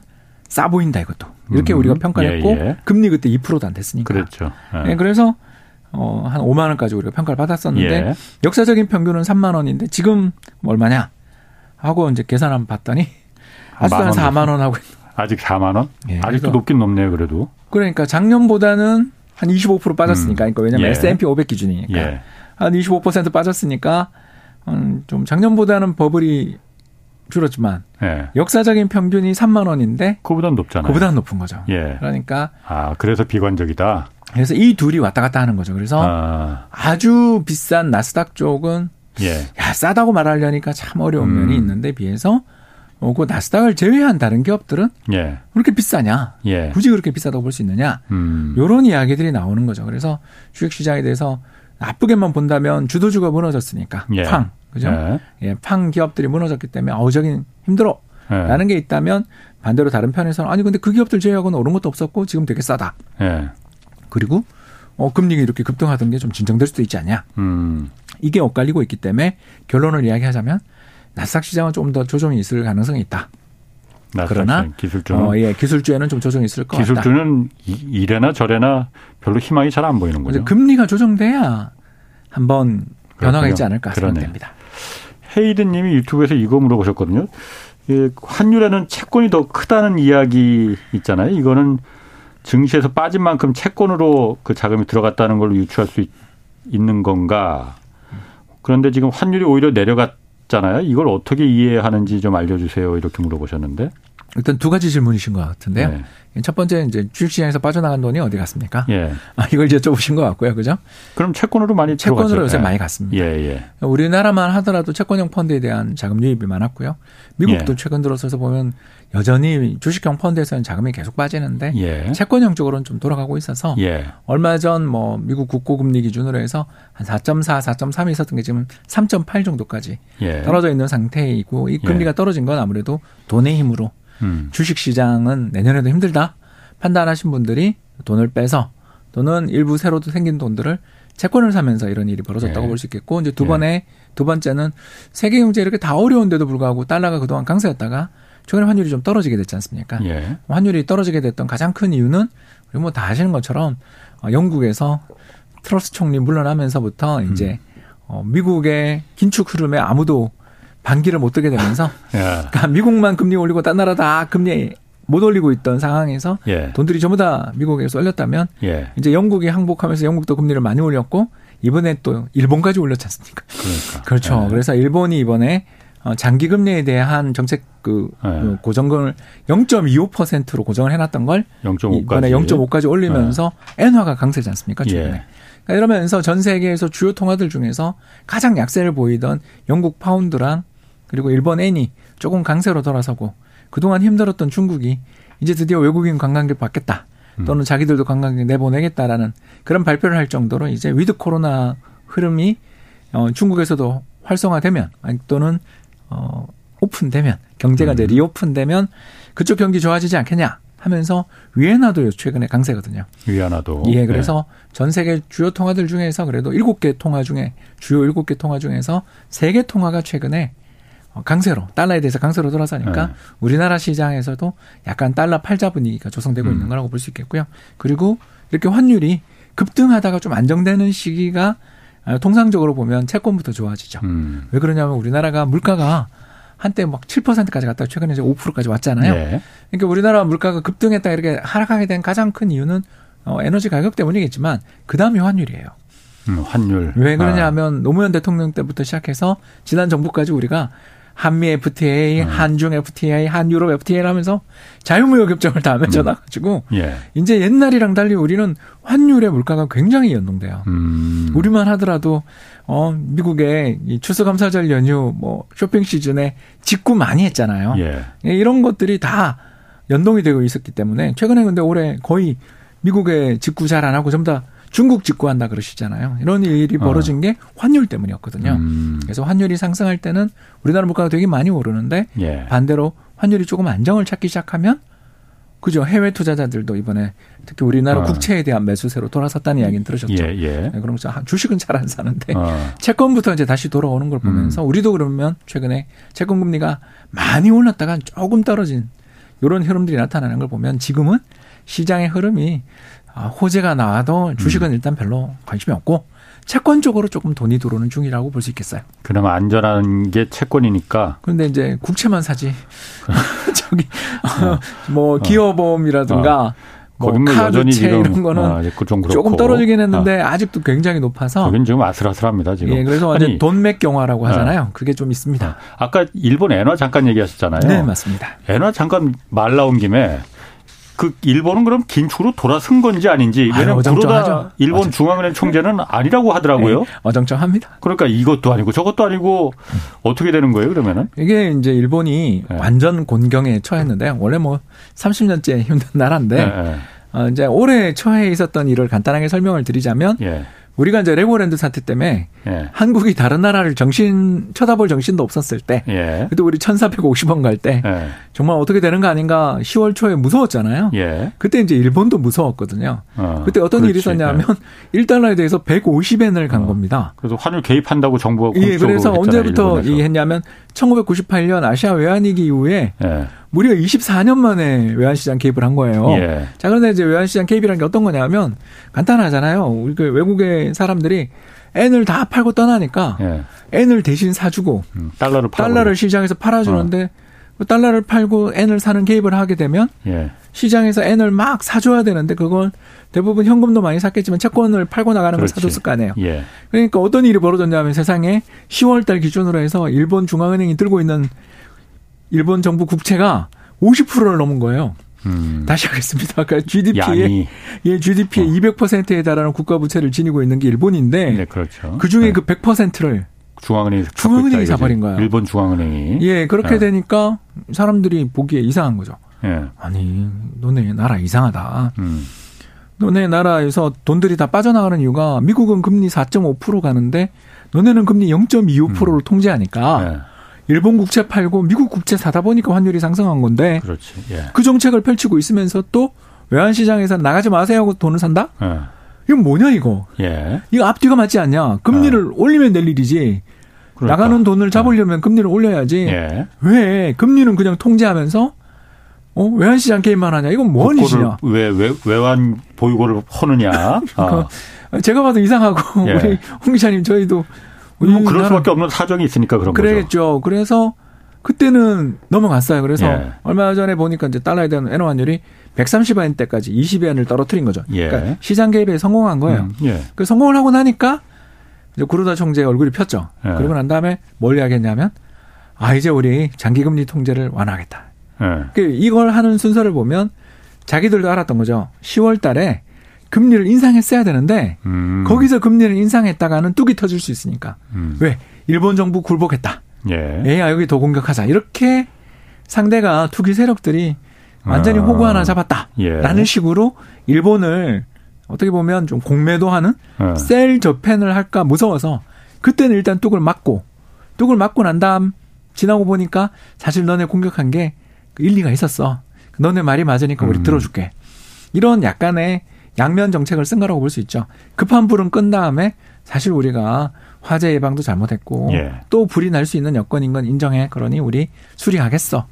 싸 보인다 이것도. 이렇게 음. 우리가 평가를 했고 예, 예. 금리 그때 2%도 안 됐으니까. 그렇죠. 예. 네, 그래서 어, 한 5만 원까지 우리가 평가를 받았었는데 예. 역사적인 평균은 3만 원인데 지금 얼마냐 하고 이제 계산 한번 봤더니 아직도 한 4만 원 하고 아직 4만 원? 예. 아직도 높긴 높네요, 그래도. 그러니까 작년보다는 한 25% 빠졌으니까. 음. 그러니까 왜냐면 예. S&P 500 기준이니까. 예. 한25% 빠졌으니까 음, 좀 작년보다는 버블이 줄었지만 예. 역사적인 평균이 3만 원인데 그보다 높잖아요. 그보다 높은 거죠. 예. 그러니까 아 그래서 비관적이다. 그래서 이 둘이 왔다 갔다 하는 거죠. 그래서 아. 주 비싼 나스닥 쪽은 예. 야 싸다고 말하려니까 참 어려운 음. 면이 있는데 비해서 어, 그 나스닥을 제외한 다른 기업들은 예. 그렇게 비싸냐? 예. 굳이 그렇게 비싸다고 볼 수 있느냐? 음. 이런 이야기들이 나오는 거죠. 그래서 주식 시장에 대해서 나쁘게만 본다면 주도주가 무너졌으니까 예. 팡 그죠? 예. 예, 팡 기업들이 무너졌기 때문에 어우 저긴 힘들어. 예. 라는 게 있다면 반대로 다른 편에서는 아니 근데 그 기업들 제외하고는 오른 것도 없었고 지금 되게 싸다. 예. 그리고 어 금리가 이렇게 급등하던 게 좀 진정될 수도 있지 않냐. 음. 이게 엇갈리고 있기 때문에 결론을 이야기하자면 나스닥 시장은 좀 더 조정이 있을 가능성이 있다. 그러나 기술주는 어, 예, 기술주에는 좀 조정이 있을 것 기술주는 같다. 기술주는 이래나 저래나 별로 희망이 잘 안 보이는 거죠. 금리가 조정돼야 한번 변화가 있지 않을까 생각됩니다. 헤이든 님이 유튜브에서 이거 물어보셨거든요. 예, 환율에는 채권이 더 크다는 이야기 있잖아요. 이거는 증시에서 빠진 만큼 채권으로 그 자금이 들어갔다는 걸로 유추할 수 있, 는 건가? 그런데 지금 환율이 오히려 내려갔 잖아요. 이걸 어떻게 이해하는지 좀 알려주세요. 이렇게 물어보셨는데. 일단 두 가지 질문이신 것 같은데요. 네. 첫 번째 이제 주식시장에서 빠져나간 돈이 어디 갔습니까? 예. 아, 이걸 여쭤보신 것 같고요, 그죠? 그럼 채권으로 많이 채권으로 들어갔죠. 요새 예. 많이 갔습니다. 예, 예. 우리나라만 하더라도 채권형 펀드에 대한 자금 유입이 많았고요. 미국도 예. 최근 들어서서 보면 여전히 주식형 펀드에서는 자금이 계속 빠지는데 예. 채권형 쪽으로는 좀 돌아가고 있어서 예. 얼마 전 뭐 미국 국고금리 기준으로 해서 한 4.4, 4.3이 있었던 게 지금 3.8 정도까지 떨어져 있는 상태이고 이 금리가 떨어진 건 아무래도 돈의 힘으로 음. 주식 시장은 내년에도 힘들다 판단하신 분들이 돈을 빼서 또는 일부 새로 생긴 돈들을 채권을 사면서 이런 일이 벌어졌다고 네. 볼수 있겠고 이제 두 번에 두 번째는 세계 경제 이렇게 다 어려운데도 불구하고 달러가 그동안 강세였다가 최근에 환율이 좀 떨어지게 됐지 않습니까? 예. 환율이 떨어지게 됐던 가장 큰 이유는 우리 뭐다 아시는 것처럼 어, 영국에서 트러스 총리 물러나면서부터 음. 이제 어, 미국의 긴축 흐름에 아무도 반기를 못 뜨게 되면서 예. 그러니까 미국만 금리 올리고 딴 나라 다 금리 못 올리고 있던 상황에서 예. 돈들이 전부 다 미국에 쏠렸다면 예. 이제 영국이 항복하면서 영국도 금리를 많이 올렸고 이번에 또 일본까지 올렸지 않습니까? 그러니까. 그렇죠. 예. 그래서 일본이 이번에 어, 장기 금리에 대한 정책 그 네. 고정금을 0.25%로 고정을 해놨던 걸 0.5까지 이번에 0.5까지 올리면서 네. 엔화가 강세지 않습니까? 최근에. 예. 그러니까 이러면서 전 세계에서 주요 통화들 중에서 가장 약세를 보이던 영국 파운드랑 그리고 일본 엔이 조금 강세로 돌아서고 그동안 힘들었던 중국이 이제 드디어 외국인 관광객 받겠다. 음. 또는 자기들도 관광객 내보내겠다라는 그런 발표를 할 정도로 이제 위드 코로나 흐름이 어 중국에서도 활성화되면 아니 또는 어, 오픈되면 경제가 이제 음. reopen되면 그쪽 경기 좋아지지 않겠냐 하면서 위엔화도 최근에 강세거든요. 위안화도. 예, 그래서 네. 전 세계 주요 통화들 중에서 그래도 일곱 개 통화 중에 주요 일곱 개 통화 중에서 세 개 통화가 최근에 어, 강세로 달러에 대해서 강세로 돌아서니까 네. 우리나라 시장에서도 약간 달러 팔자 분위기가 조성되고 음. 있는 거라고 볼 수 있겠고요. 그리고 이렇게 환율이 급등하다가 좀 안정되는 시기가 아, 통상적으로 보면 채권부터 좋아지죠. 음. 왜 그러냐면 우리나라가 물가가 한때 막 7%까지 갔다가 최근에 이제 5%까지 왔잖아요. 네. 그러니까 우리나라 물가가 급등했다 이렇게 하락하게 된 가장 큰 이유는 어, 에너지 가격 때문이겠지만 그 다음이 환율이에요. 음, 환율. 왜 그러냐면 아. 노무현 대통령 때부터 시작해서 지난 정부까지 우리가 한미 FTA, 음. 한중 FTA, 한유럽 FTA 하면서 자유무역 협정을 다 맺어놔가지고 음. 예. 이제 옛날이랑 달리 우리는 환율의 물가가 굉장히 연동돼요. 음. 우리만 하더라도 어 미국의 이 추수감사절 연휴 뭐 쇼핑 시즌에 직구 많이 했잖아요. 예. 예. 이런 것들이 다 연동이 되고 있었기 때문에 최근에 근데 올해 거의 미국의 직구 잘 안 하고 전부 다 중국 직구한다 그러시잖아요. 이런 일이 어. 벌어진 어. 게 환율 때문이었거든요. 음. 그래서 환율이 상승할 때는 우리나라 물가가 되게 많이 오르는데 예. 반대로 환율이 조금 안정을 찾기 시작하면 그죠. 해외 투자자들도 이번에 특히 우리나라 어. 국채에 대한 매수세로 돌아섰다는 이야기는 들으셨죠. 예, 예. 네, 그럼 주식은 잘 안 사는데 어. 채권부터 이제 다시 돌아오는 걸 보면서 음. 우리도 그러면 최근에 채권 금리가 많이 올랐다가 조금 떨어진 이런 흐름들이 나타나는 걸 보면 지금은 시장의 흐름이 아, 호재가 나와도 주식은 음. 일단 별로 관심이 없고 채권 쪽으로 조금 돈이 들어오는 중이라고 볼 수 있겠어요. 그럼 안전한 게 채권이니까. 그런데 이제 국채만 사지. 저기 어. 뭐 기업보험이라든가 어. 뭐 카드채 지금, 이런 거는 아, 조금 떨어지긴 했는데 아. 직도 굉장히 높아서 거긴 지금 아슬아슬합니다 지금. 예, 그래서 완전 돈맥 경화라고 하잖아요. 아. 그게 좀 있습니다. 아. 아까 일본 엔화 잠깐 얘기하셨잖아요. 네, 맞습니다. 엔화 잠깐 말 나온 김에 그 일본은 그럼 긴축으로 돌아선 건지 아닌지 왜냐하면 그러다 일본 맞아. 중앙은행 총재는 아니라고 하더라고요. 네, 어정쩡합니다. 그러니까 이것도 아니고 저것도 아니고 어떻게 되는 거예요 그러면은? 이게 이제 일본이 네. 완전 곤경에 처했는데 원래 뭐 30년째 힘든 나라인데 네, 네. 어, 이제 올해 처해 있었던 일을 간단하게 설명을 드리자면. 예. 우리가 이제 레고랜드 사태 때문에 예. 한국이 다른 나라를 정신 쳐다볼 정신도 없었을 때, 예. 그때 우리 1,450원 갈때 예. 정말 어떻게 되는 거 아닌가 10월 초에 무서웠잖아요. 예. 그때 이제 일본도 무서웠거든요. 어, 그때 어떤 그렇지. 일이 있었냐면 예. 1달러에 대해서 150엔을 간 어. 겁니다. 그래서 환율 개입한다고 정부가 예, 그래서 언제부터 얘기했냐면 1998년 아시아 외환위기 이후에 예. 무려 24년 만에 외환시장 개입을 한 거예요. 예. 자, 그런데 이제 외환시장 개입이라는 게 어떤 거냐면 간단하잖아요. 우리 그 외국의 사람들이 N을 다 팔고 떠나니까 예. N을 대신 사주고 음, 달러를 달러를 시장에서 팔아주는데 어. 그 달러를 팔고 N을 사는 개입을 하게 되면 예. 시장에서 N을 막 사줘야 되는데 그걸 대부분 현금도 많이 샀겠지만 채권을 팔고 나가는 그렇지. 걸 사줬을 거 아니에요. 예. 그러니까 어떤 일이 벌어졌냐면 세상에 10월 달 기준으로 해서 일본 중앙은행이 들고 있는 일본 정부 국채가 50%를 넘은 거예요. 음. 다시 하겠습니다. 그러니까 GDP의 예, GDP의 어. 200%에 달하는 국가 부채를 지니고 있는 게 일본인데 네, 그렇죠. 그 중에 네. 그 100%를 중앙은행이 중앙은행이 사버린 거야. 일본 중앙은행이. 예, 그렇게 네. 되니까 사람들이 보기에 이상한 거죠. 예. 아니, 너네 나라 이상하다. 음. 너네 나라에서 돈들이 다 빠져나가는 이유가 미국은 금리 4.5% 가는데 너네는 금리 0.25%를 음. 통제하니까 예. 일본 국채 팔고 미국 국채 사다 보니까 환율이 상승한 건데 그렇지. 예. 그 정책을 펼치고 있으면서 또 외환 시장에서 나가지 마세요 하고 돈을 산다? 예. 이건 뭐냐 이거? 예. 이거 앞뒤가 맞지 않냐? 금리를 어. 올리면 낼 일이지. 그러니까. 나가는 돈을 잡으려면 네. 금리를 올려야지. 예. 왜 금리는 그냥 통제하면서 어, 외환 시장 게임만 하냐? 이건 뭔 짓이냐? 왜, 왜, 외환 보유고를 허느냐? 어. 제가 봐도 이상하고, 예. 우리 홍 기자님 저희도. 뭐 그럴 수밖에 없는 사정이 있으니까 그런 그랬죠. 거죠. 그래서 그때는 넘어갔어요. 그래서 예. 얼마 전에 보니까 이제 달러에 대한 엔화 환율이 130엔 때까지 20엔을 떨어뜨린 거죠. 예. 그러니까 시장 개입에 성공한 거예요. 음, 예. 그 성공을 하고 나니까 이제 구르다 총재 얼굴이 폈죠. 예. 그러고 난 다음에 뭘 이야기했냐면 아 이제 우리 장기금리 통제를 완화하겠다. 예. 그 이걸 하는 순서를 보면 자기들도 알았던 거죠. 10월 달에 금리를 인상했어야 되는데 음. 거기서 금리를 인상했다가는 뚝이 터질 수 있으니까. 음. 왜? 일본 정부 굴복했다. 예. 에야 여기 더 공격하자. 이렇게 상대가 투기 세력들이 완전히 아. 호구 하나 잡았다라는 예. 식으로 일본을 어떻게 보면 좀 공매도 하는 예. 셀 저펜을 할까 무서워서 그때는 일단 뚝을 맞고 뚝을 맞고 난 다음 지나고 보니까 사실 너네 공격한 게 일리가 있었어. 너네 말이 맞으니까 우리 음. 들어줄게. 이런 약간의 양면 정책을 쓴 거라고 볼 수 있죠. 급한 불은 끈 다음에 사실 우리가 화재 예방도 잘못했고 예. 또 불이 날 수 있는 여건인 건 인정해. 그러니 우리 수리하겠어.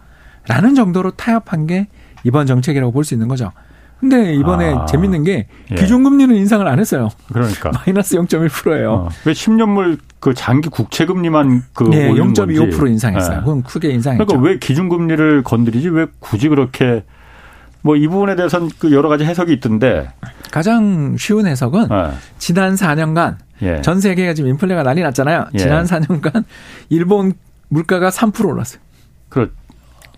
라는 정도로 타협한 게 이번 정책이라고 볼 수 있는 거죠. 근데 이번에 아, 재밌는 게 예. 기준금리는 인상을 안 했어요. 그러니까 마이너스 0.1%예요. 어, 왜 10년물 그 장기 국채금리만 그 네, 0.25% 인상했어요. 네. 그건 크게 인상했죠. 그러니까 왜 기준금리를 건드리지? 왜 굳이 그렇게 뭐 이 부분에 대해서는 그 여러 가지 해석이 있던데 가장 쉬운 해석은 네. 지난 4년간 예. 전 세계가 지금 인플레가 난리 났잖아요. 예. 지난 4년간 일본 물가가 3% 올랐어요. 그렇.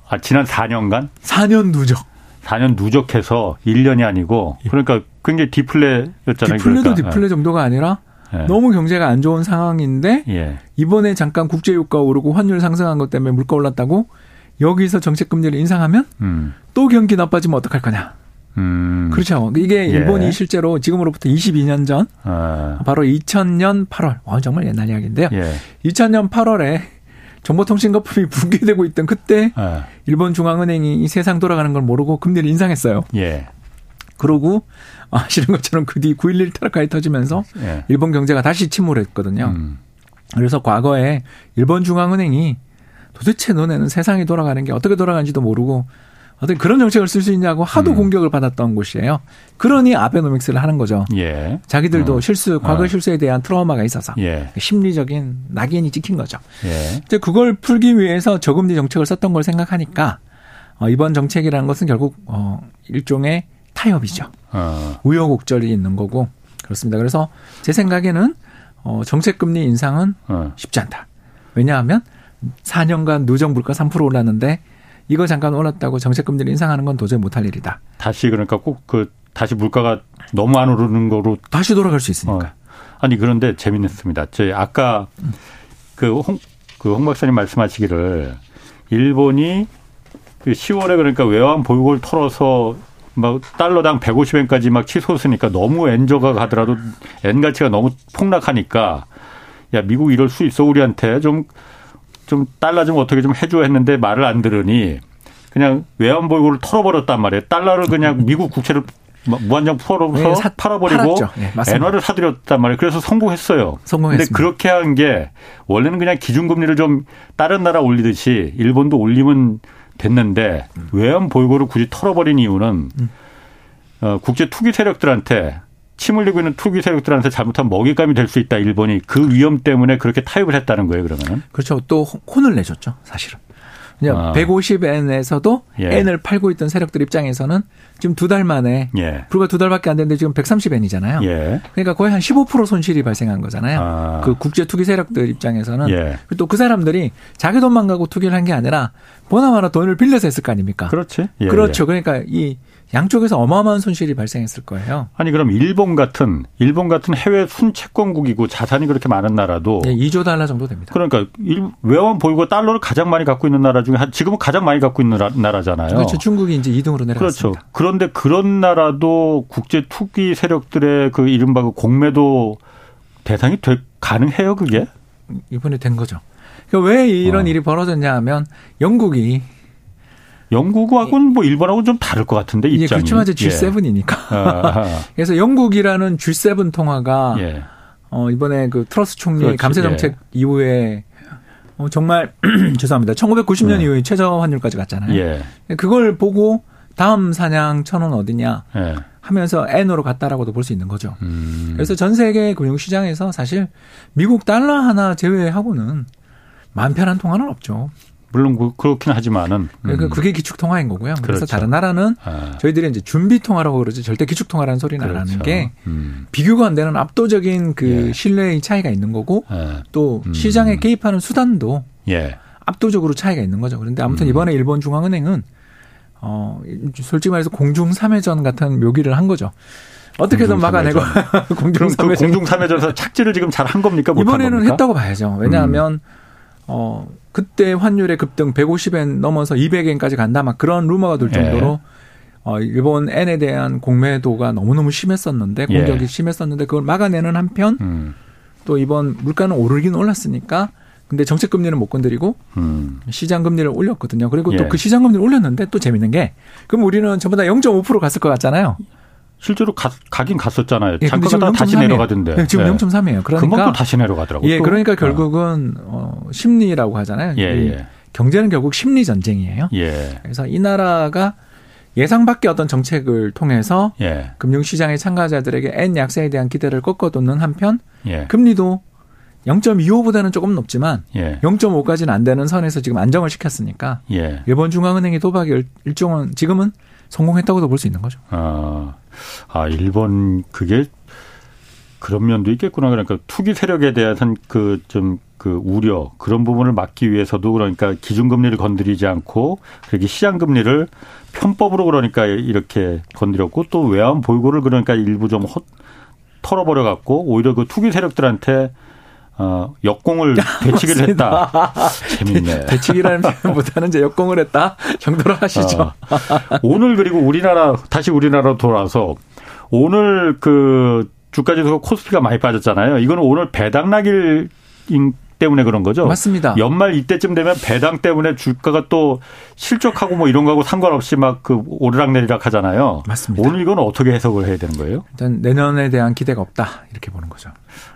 아, 지난 4년간? 4년 누적. 4년 누적해서 1년이 아니고 예. 그러니까 굉장히 디플레였잖아요. 디플레도 그러니까. 디플레 정도가 아니라 예. 너무 경제가 안 좋은 상황인데 예. 이번에 잠깐 국제 유가 오르고 환율 상승한 것 때문에 물가 올랐다고 여기서 정책 금리를 인상하면 음. 또 경기 나빠지면 어떡할 거냐. 음. 그렇죠. 이게 예. 일본이 예. 실제로 지금으로부터 22년 전 아. 바로 2000년 8월. 와, 정말 옛날 이야기인데요. 2000년 예. 8월에 정보통신 거품이 붕괴되고 있던 그때 아. 일본 중앙은행이 이 세상 돌아가는 걸 모르고 금리를 인상했어요. 예. 그러고 아시는 것처럼 그 뒤 9.11 테러까지 터지면서 예. 일본 경제가 다시 침몰했거든요. 음. 그래서 과거에 일본 중앙은행이 도대체 너네는 세상이 돌아가는 게 어떻게 돌아가는지도 모르고 어떤 그런 정책을 쓸 수 있냐고 하도 음. 공격을 받았던 곳이에요. 그러니 아베노믹스를 하는 거죠. 예. 자기들도 어. 실수, 과거 어. 실수에 대한 트라우마가 있어서 예. 심리적인 낙인이 찍힌 거죠. 예. 이제 그걸 풀기 위해서 저금리 정책을 썼던 걸 생각하니까 어, 이번 정책이라는 것은 결국 어, 일종의 타협이죠. 어. 우여곡절이 있는 거고 그렇습니다. 그래서 제 생각에는 어, 정책 금리 인상은 어. 쉽지 않다. 왜냐하면 4년간 누적 물가 3% 올랐는데 이거 잠깐 올랐다고 정책 금리를 인상하는 건 도저히 못할 일이다. 다시 그러니까 꼭 그 다시 물가가 너무 안 오르는 거로 다시 돌아갈 수 있으니까. 어. 아니 그런데 재밌습니다. 저희 아까 그홍그 그홍 박사님 말씀하시기를 일본이 그 10월에 그러니까 외환 보유고를 털어서 막 달러당 150엔까지 막 치솟으니까 너무 엔저가 가더라도 엔 가치가 너무 폭락하니까 야 미국 이럴 수 있어 우리한테 좀 좀 달러 좀 어떻게 좀 해줘 했는데 말을 안 들으니 그냥 외환보유고를 털어버렸단 말이에요. 달러를 그냥 미국 국채를 무한정 풀어서 네, 사, 팔아버리고 네, 엔화를 사들였단 말이에요. 그래서 성공했어요. 성공했습니다. 근데 그렇게 한 게 원래는 그냥 기준금리를 좀 다른 나라 올리듯이 일본도 올리면 됐는데 음. 외환 보유고를 굳이 털어버린 이유는 음. 어, 국제 투기 세력들한테 침 흘리고 있는 투기 세력들한테 잘못한 먹잇감이 될 수 있다 일본이 그 위험 때문에 그렇게 타협을 했다는 거예요 그러면은 그렇죠 또 혼을 내줬죠 사실은 그냥 아. 150엔에서도 예. 엔을 팔고 있던 세력들 입장에서는 지금 두 달 만에 예. 불과 두 달밖에 안 됐는데 지금 130엔이잖아요. 예. 그러니까 거의 한 15% 손실이 발생한 거잖아요. 아. 그 국제 투기 세력들 입장에서는 예. 또그 사람들이 자기 돈만 가고 투기를 한 게 아니라 보나마나 돈을 빌려서 했을 거 아닙니까? 그렇지. 예, 그렇죠. 예. 그러니까 이 양쪽에서 어마어마한 손실이 발생했을 거예요. 아니 그럼 일본 같은 일본 같은 해외 순채권국이고 자산이 그렇게 많은 나라도 네, 2조 달러 정도 됩니다. 그러니까 외환 보유고 달러를 가장 많이 갖고 있는 나라 중에 지금은 가장 많이 갖고 있는 나라잖아요. 그렇죠. 중국이 이제 2등으로 내려갔습니다. 그렇죠. 그런데 그런 나라도 국제 투기 세력들의 그 이른바 그 공매도 대상이 되, 가능해요, 그게? 이번에 된 거죠. 그러니까 왜 이런 어. 일이 벌어졌냐 하면 영국이 영국하고는 뭐 일본하고는 좀 다를 것 같은데 입장이. 예, 그렇지만 이제 G7이니까. 예. 그래서 영국이라는 G7 통화가 예. 어 이번에 그 트러스 총리 그렇지. 감세 정책 예. 이후에 어, 정말 죄송합니다. 1990년 네. 이후에 최저 환율까지 갔잖아요. 예. 그걸 보고 다음 사냥 천원 어디냐 예. 하면서 N으로 갔다라고도 볼 수 있는 거죠. 음. 그래서 전 세계 금융시장에서 사실 미국 달러 하나 제외하고는 마음 편한 통화는 없죠. 물론 그, 그렇긴 하지만은 그러니까 음. 그게 기축 통화인 거고요. 그래서 그렇죠. 다른 나라는 아. 저희들이 이제 준비 통화라고 그러죠. 절대 기축 통화라는 소리는 그렇죠. 안 하는 그렇죠. 게 음. 비교가 안 되는 압도적인 그 예. 신뢰의 차이가 있는 거고 예. 또 음. 시장에 개입하는 수단도 예. 압도적으로 차이가 있는 거죠. 그런데 아무튼 음. 이번에 일본 중앙은행은 어 솔직히 말해서 공중 3회전 같은 묘기를 한 거죠. 어떻게든 막아내고 공중 3회전. 그 공중 3회전에서 착지를 지금 잘 한 겁니까? 이번에는 했다고 봐야죠. 왜냐하면 음. 어 그때 환율의 급등 150엔 넘어서 200엔까지 간다 막 그런 루머가 돌 정도로 예. 어, 일본 엔에 대한 공매도가 너무너무 심했었는데 공격이 예. 심했었는데 그걸 막아내는 한편 음. 또 이번 물가는 오르긴 올랐으니까 근데 정책 금리는 못 건드리고 음. 시장 금리를 올렸거든요. 그리고 예. 또그 시장 금리를 올렸는데 또 재밌는 게 그럼 우리는 전부 다 0.5% 갔을 것 같잖아요. 실제로 가, 가긴 갔었잖아요. 예, 잠깐 다시 내려가던데. 네, 지금 예. 0.3이에요. 그러니까 금방 또 다시 내려가더라고요. 예, 그러니까 어. 결국은 어, 심리라고 하잖아요. 예, 예. 경제는 결국 심리 전쟁이에요. 예. 그래서 이 나라가 예상 밖의 어떤 정책을 통해서 예. 금융시장의 참가자들에게 N 약세에 대한 기대를 꺾어놓는 한편 예. 금리도 0.25보다는 조금 높지만 예. 0.5까지는 안 되는 선에서 지금 안정을 시켰으니까 예. 일본 중앙은행의 도박이 일종은 지금은 성공했다고도 볼 수 있는 거죠. 아, 아 일본 그게 그런 면도 있겠구나. 그러니까 투기 세력에 대한 그 좀그 그 우려 그런 부분을 막기 위해서도 그러니까 기준금리를 건드리지 않고 그렇게 시장금리를 편법으로 그러니까 이렇게 건드렸고 또 외환 보유고를 그러니까 일부 좀 헛, 털어버려 갖고 오히려 그 투기 세력들한테 어, 역공을 대치기를 했다. 재밌네. 대치기라는 표현보다는 이제 역공을 했다 정도로 하시죠. 어. 오늘 그리고 우리나라 다시 우리나라로 돌아서 오늘 그 주가 지수가 코스피가 많이 빠졌잖아요. 이거는 오늘 배당락일 때문에 그런 거죠. 맞습니다. 연말 이때쯤 되면 배당 때문에 주가가 또 실적하고 뭐 이런 거하고 상관없이 막 그 오르락내리락 하잖아요. 맞습니다. 오늘 이건 어떻게 해석을 해야 되는 거예요? 일단 내년에 대한 기대가 없다 이렇게 보는 거죠.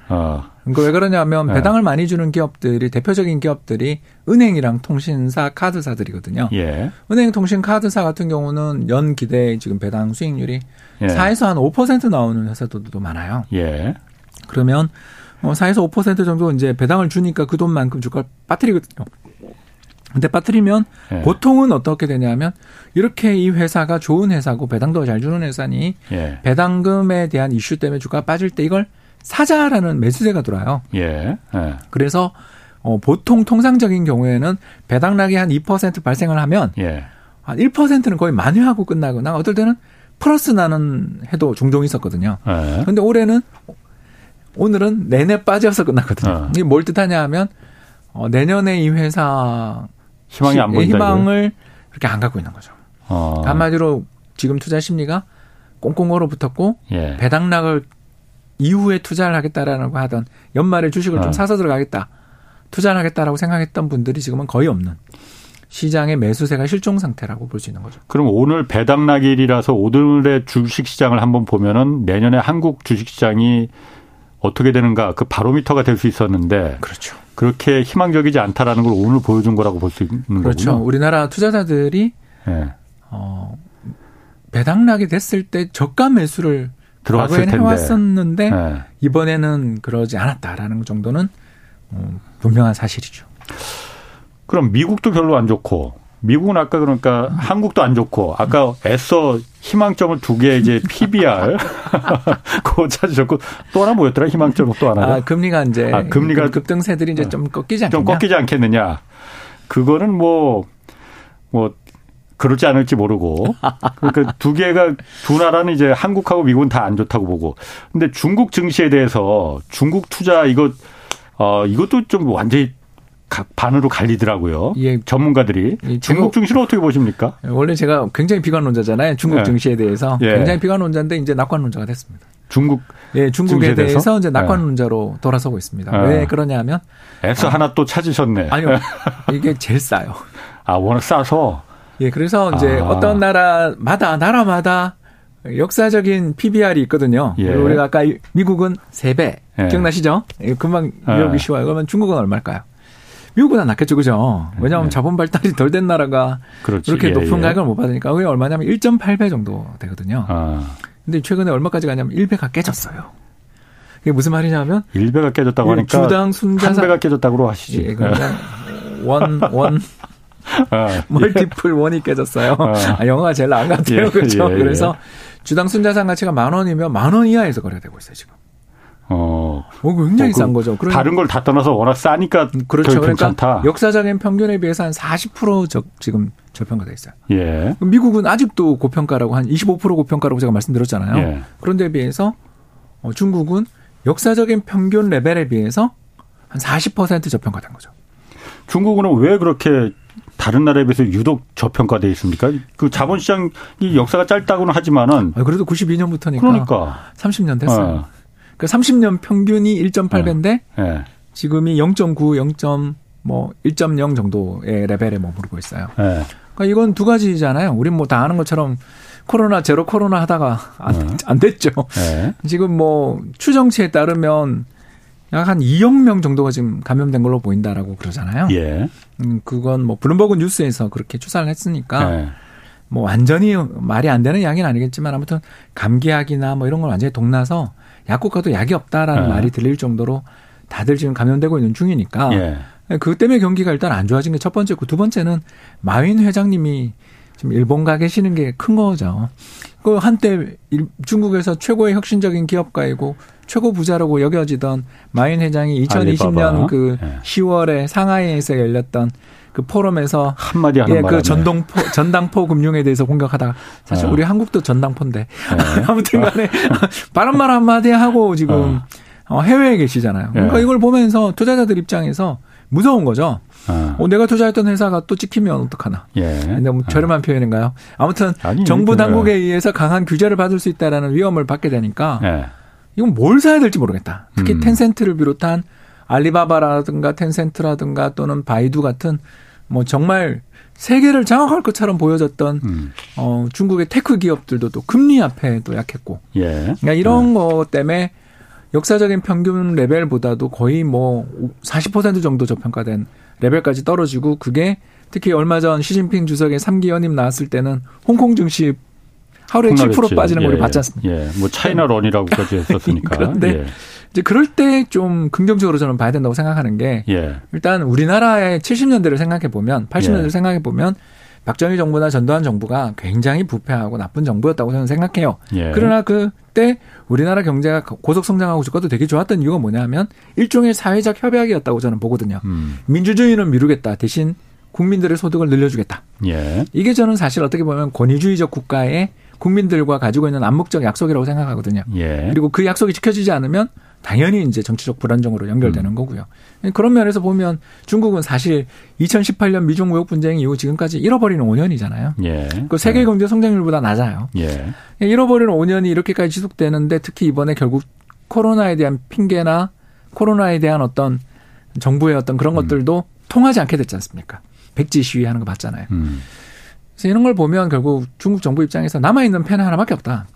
어. 그러니까 왜 그러냐면 네. 배당을 많이 주는 기업들이 대표적인 기업들이 은행이랑 통신사, 카드사들이거든요. 예. 은행, 통신, 카드사 같은 경우는 연 기대 지금 배당 수익률이 예. 4에서 한 5% 나오는 회사들도 많아요. 예. 그러면 4에서 어, 5% 정도 이제 배당을 주니까 그 돈만큼 주가를 빠뜨리거든요. 근데 빠뜨리면 예. 보통은 어떻게 되냐면 이렇게 이 회사가 좋은 회사고 배당도 잘 주는 회사니 예. 배당금에 대한 이슈 때문에 주가가 빠질 때 이걸 사자라는 매수세가 들어와요. 예. 예. 그래서 어, 보통 통상적인 경우에는 배당락이 한 2% 발생을 하면 예. 한 1%는 거의 만회하고 끝나거나 어떨 때는 플러스 나는 해도 종종 있었거든요. 그런데 예. 올해는 오늘은 내내 빠져서 끝났거든요. 어. 이게 뭘 뜻하냐 하면 어, 내년에 이 회사 희망이 안 보인다. 희망을 그렇게 안 갖고 있는 거죠. 어. 한마디로 지금 투자 심리가 꽁꽁 얼어붙었고 예. 배당락을 이후에 투자를 하겠다라는 거 하던 연말에 주식을 어. 좀 사서 들어가겠다. 투자를 하겠다라고 생각했던 분들이 지금은 거의 없는 시장의 매수세가 실종 상태라고 볼 수 있는 거죠. 그럼 오늘 배당락일이라서 오늘의 주식 시장을 한번 보면은 내년에 한국 주식 시장이 어떻게 되는가 그 바로미터가 될 수 있었는데 그렇죠. 그렇게 희망적이지 않다라는 걸 오늘 보여준 거라고 볼 수 있는 그렇죠. 거군요. 우리나라 투자자들이 네. 어, 배당락이 됐을 때 저가 매수를 들어왔을 텐데 해왔었는데 네. 이번에는 그러지 않았다라는 정도는 어, 분명한 사실이죠. 그럼 미국도 별로 안 좋고 미국은 아까 그러니까 음. 한국도 안 좋고 아까 애써 희망점을 두 개 이제 PBR 그거 찾으셨고 또 하나 뭐였더라 희망점 또 하나 아, 금리가 이제 아, 금리가 급등세들이 이제 좀 꺾이지 않겠냐? 좀 꺾이지 않겠느냐? 그거는 뭐뭐 뭐 그렇지 않을지 모르고 그러니까 두 개가 두 나라는 이제 한국하고 미국은 다 안 좋다고 보고 근데 중국 증시에 대해서 중국 투자 이거 어 이것도 좀 완전히 반으로 갈리더라고요. 예. 전문가들이. 예. 중국 증시는 어떻게 보십니까? 원래 제가 굉장히 비관론자잖아요. 중국 네. 증시에 대해서. 예. 굉장히 비관론자인데 이제 낙관론자가 됐습니다. 중국 예, 중국에 대해서? 대해서 이제 낙관론자로 네. 돌아서고 있습니다. 네. 왜 그러냐면 S 아, 하나 또 찾으셨네. 아니요. 이게 제일 싸요. 아, 워낙 싸서 예, 그래서 이제 아. 어떤 나라마다 나라마다 역사적인 PBR이 있거든요. 예. 우리가 아까 미국은 3배. 예. 기억나시죠? 예, 금방 예. 쉬워요. 그러면 중국은 얼마일까요? 미국보다 낫겠죠, 그죠? 왜냐하면 네. 자본 발달이 덜 된 나라가 그렇지. 그렇게 예, 높은 예. 가격을 못 받으니까 그게 얼마냐면 1.8배 정도 되거든요. 아. 근데 최근에 얼마까지 가냐면 1배가 깨졌어요. 이게 무슨 말이냐면 1배가 깨졌다고 하니까 주당 순자산 1배가 깨졌다고 하시지. 예, 그러니까 원, 원, 아, 멀티플 예. 원이 깨졌어요. 아. 아, 영어가 제일 나은 것 같아요. 예, 그렇죠. 예, 그래서 주당 순자산 가치가 만 원이면 만 원 이하에서 거래되고 있어요, 지금. 어, 어 굉장히 어, 그, 싼 거죠. 그러니까, 다른 걸 다 떠나서 워낙 싸니까 그렇죠. 그러니까 괜찮다. 역사적인 평균에 비해서 한 40% 저, 지금 저평가돼 있어요. 예. 미국은 아직도 고평가라고 한 25% 고평가라고 제가 말씀드렸잖아요. 예. 그런데 비해서 어, 중국은 역사적인 평균 레벨에 비해서 한 40% 저평가된 거죠. 중국은 왜 그렇게 다른 나라에 비해서 유독 저평가돼 있습니까? 그 자본시장이 역사가 짧다고는 하지만은 아, 그래도 92년부터니까 그러니까 30년 됐어요. 어. 그 30년 평균이 1.8배인데 네. 네. 지금이 0.9, 0. 뭐1.0 정도의 레벨에 머무르고 있어요. 네. 그러니까 이건 두 가지잖아요. 우린 뭐 다 아는 것처럼 코로나 제로 코로나 하다가 안, 네. 안 됐죠. 네. 지금 뭐 추정치에 따르면 약 한 2억 명 정도가 지금 감염된 걸로 보인다라고 그러잖아요. 예. 음, 그건 뭐 블룸버그 뉴스에서 그렇게 추산을 했으니까 네. 뭐 완전히 말이 안 되는 양은 아니겠지만 아무튼 감기약이나 뭐 이런 걸 완전히 동나서 약국 가도 약이 없다라는 네. 말이 들릴 정도로 다들 지금 감염되고 있는 중이니까 예. 그 때문에 경기가 일단 안 좋아진 게 첫 번째고 두 번째는 마윈 회장님이 지금 일본 가 계시는 게 큰 거죠. 그 한때 중국에서 최고의 혁신적인 기업가이고 최고 부자라고 여겨지던 마윈 회장이 2020년 알리바바. 그 네. 10월에 상하이에서 열렸던 그 포럼에서 한마디 하는 예, 그 전동포 전당포 금융에 대해서 공격하다가 사실 어. 우리 한국도 전당포인데 네. 아무튼간에 바람말 한마디 하고 지금 어. 해외에 계시잖아요. 그러니까 네. 이걸 보면서 투자자들 입장에서 무서운 거죠. 어. 어, 내가 투자했던 회사가 또 찍히면 어떡하나. 예. 너무 어. 저렴한 어. 표현인가요? 아무튼 아니, 정부 당국에 의해서 강한 규제를 받을 수 있다라는 위험을 받게 되니까 예. 이건 뭘 사야 될지 모르겠다. 특히 음. 텐센트를 비롯한 알리바바라든가 텐센트라든가 또는 바이두 같은 뭐 정말 세계를 장악할 것처럼 보여졌던 음. 어 중국의 테크 기업들도 또 금리 앞에 또 약했고. 예. 그러니까 이런 예. 것 때문에 역사적인 평균 레벨보다도 거의 뭐 40% 정도 저평가된 레벨까지 떨어지고 그게 특히 얼마 전 시진핑 주석의 3기 연임 나왔을 때는 홍콩 증시 하루에 7% 빠지는 걸 예, 봤지 않습니까? 예, 뭐 차이나 런이라고까지 했었으니까. 그런데 예. 이제 그럴 때 좀 긍정적으로 저는 봐야 된다고 생각하는 게 예. 일단 우리나라의 70년대를 생각해 보면 80년대를 예. 생각해 보면 박정희 정부나 전두환 정부가 굉장히 부패하고 나쁜 정부였다고 저는 생각해요. 예. 그러나 그때 우리나라 경제가 고속 성장하고 있었도 되게 좋았던 이유가 뭐냐면 일종의 사회적 협약이었다고 저는 보거든요. 음. 민주주의는 미루겠다. 대신 국민들의 소득을 늘려주겠다. 예. 이게 저는 사실 어떻게 보면 권위주의적 국가의 국민들과 가지고 있는 암묵적 약속이라고 생각하거든요. 예. 그리고 그 약속이 지켜지지 않으면 당연히 이제 정치적 불안정으로 연결되는 음. 거고요. 그런 면에서 보면 중국은 사실 2018년 미중 무역 분쟁 이후 지금까지 잃어버리는 5년이잖아요. 예. 그 세계 예. 경제 성장률보다 낮아요. 예. 잃어버리는 5년이 이렇게까지 지속되는데 특히 이번에 결국 코로나에 대한 핑계나 코로나에 대한 어떤 정부의 어떤 그런 음. 것들도 통하지 않게 됐지 않습니까? 백지 시위하는 거 봤잖아요. 음. 그래서 이런 걸 보면 결국 중국 정부 입장에서 남아 있는 펜은 하나밖에 없다.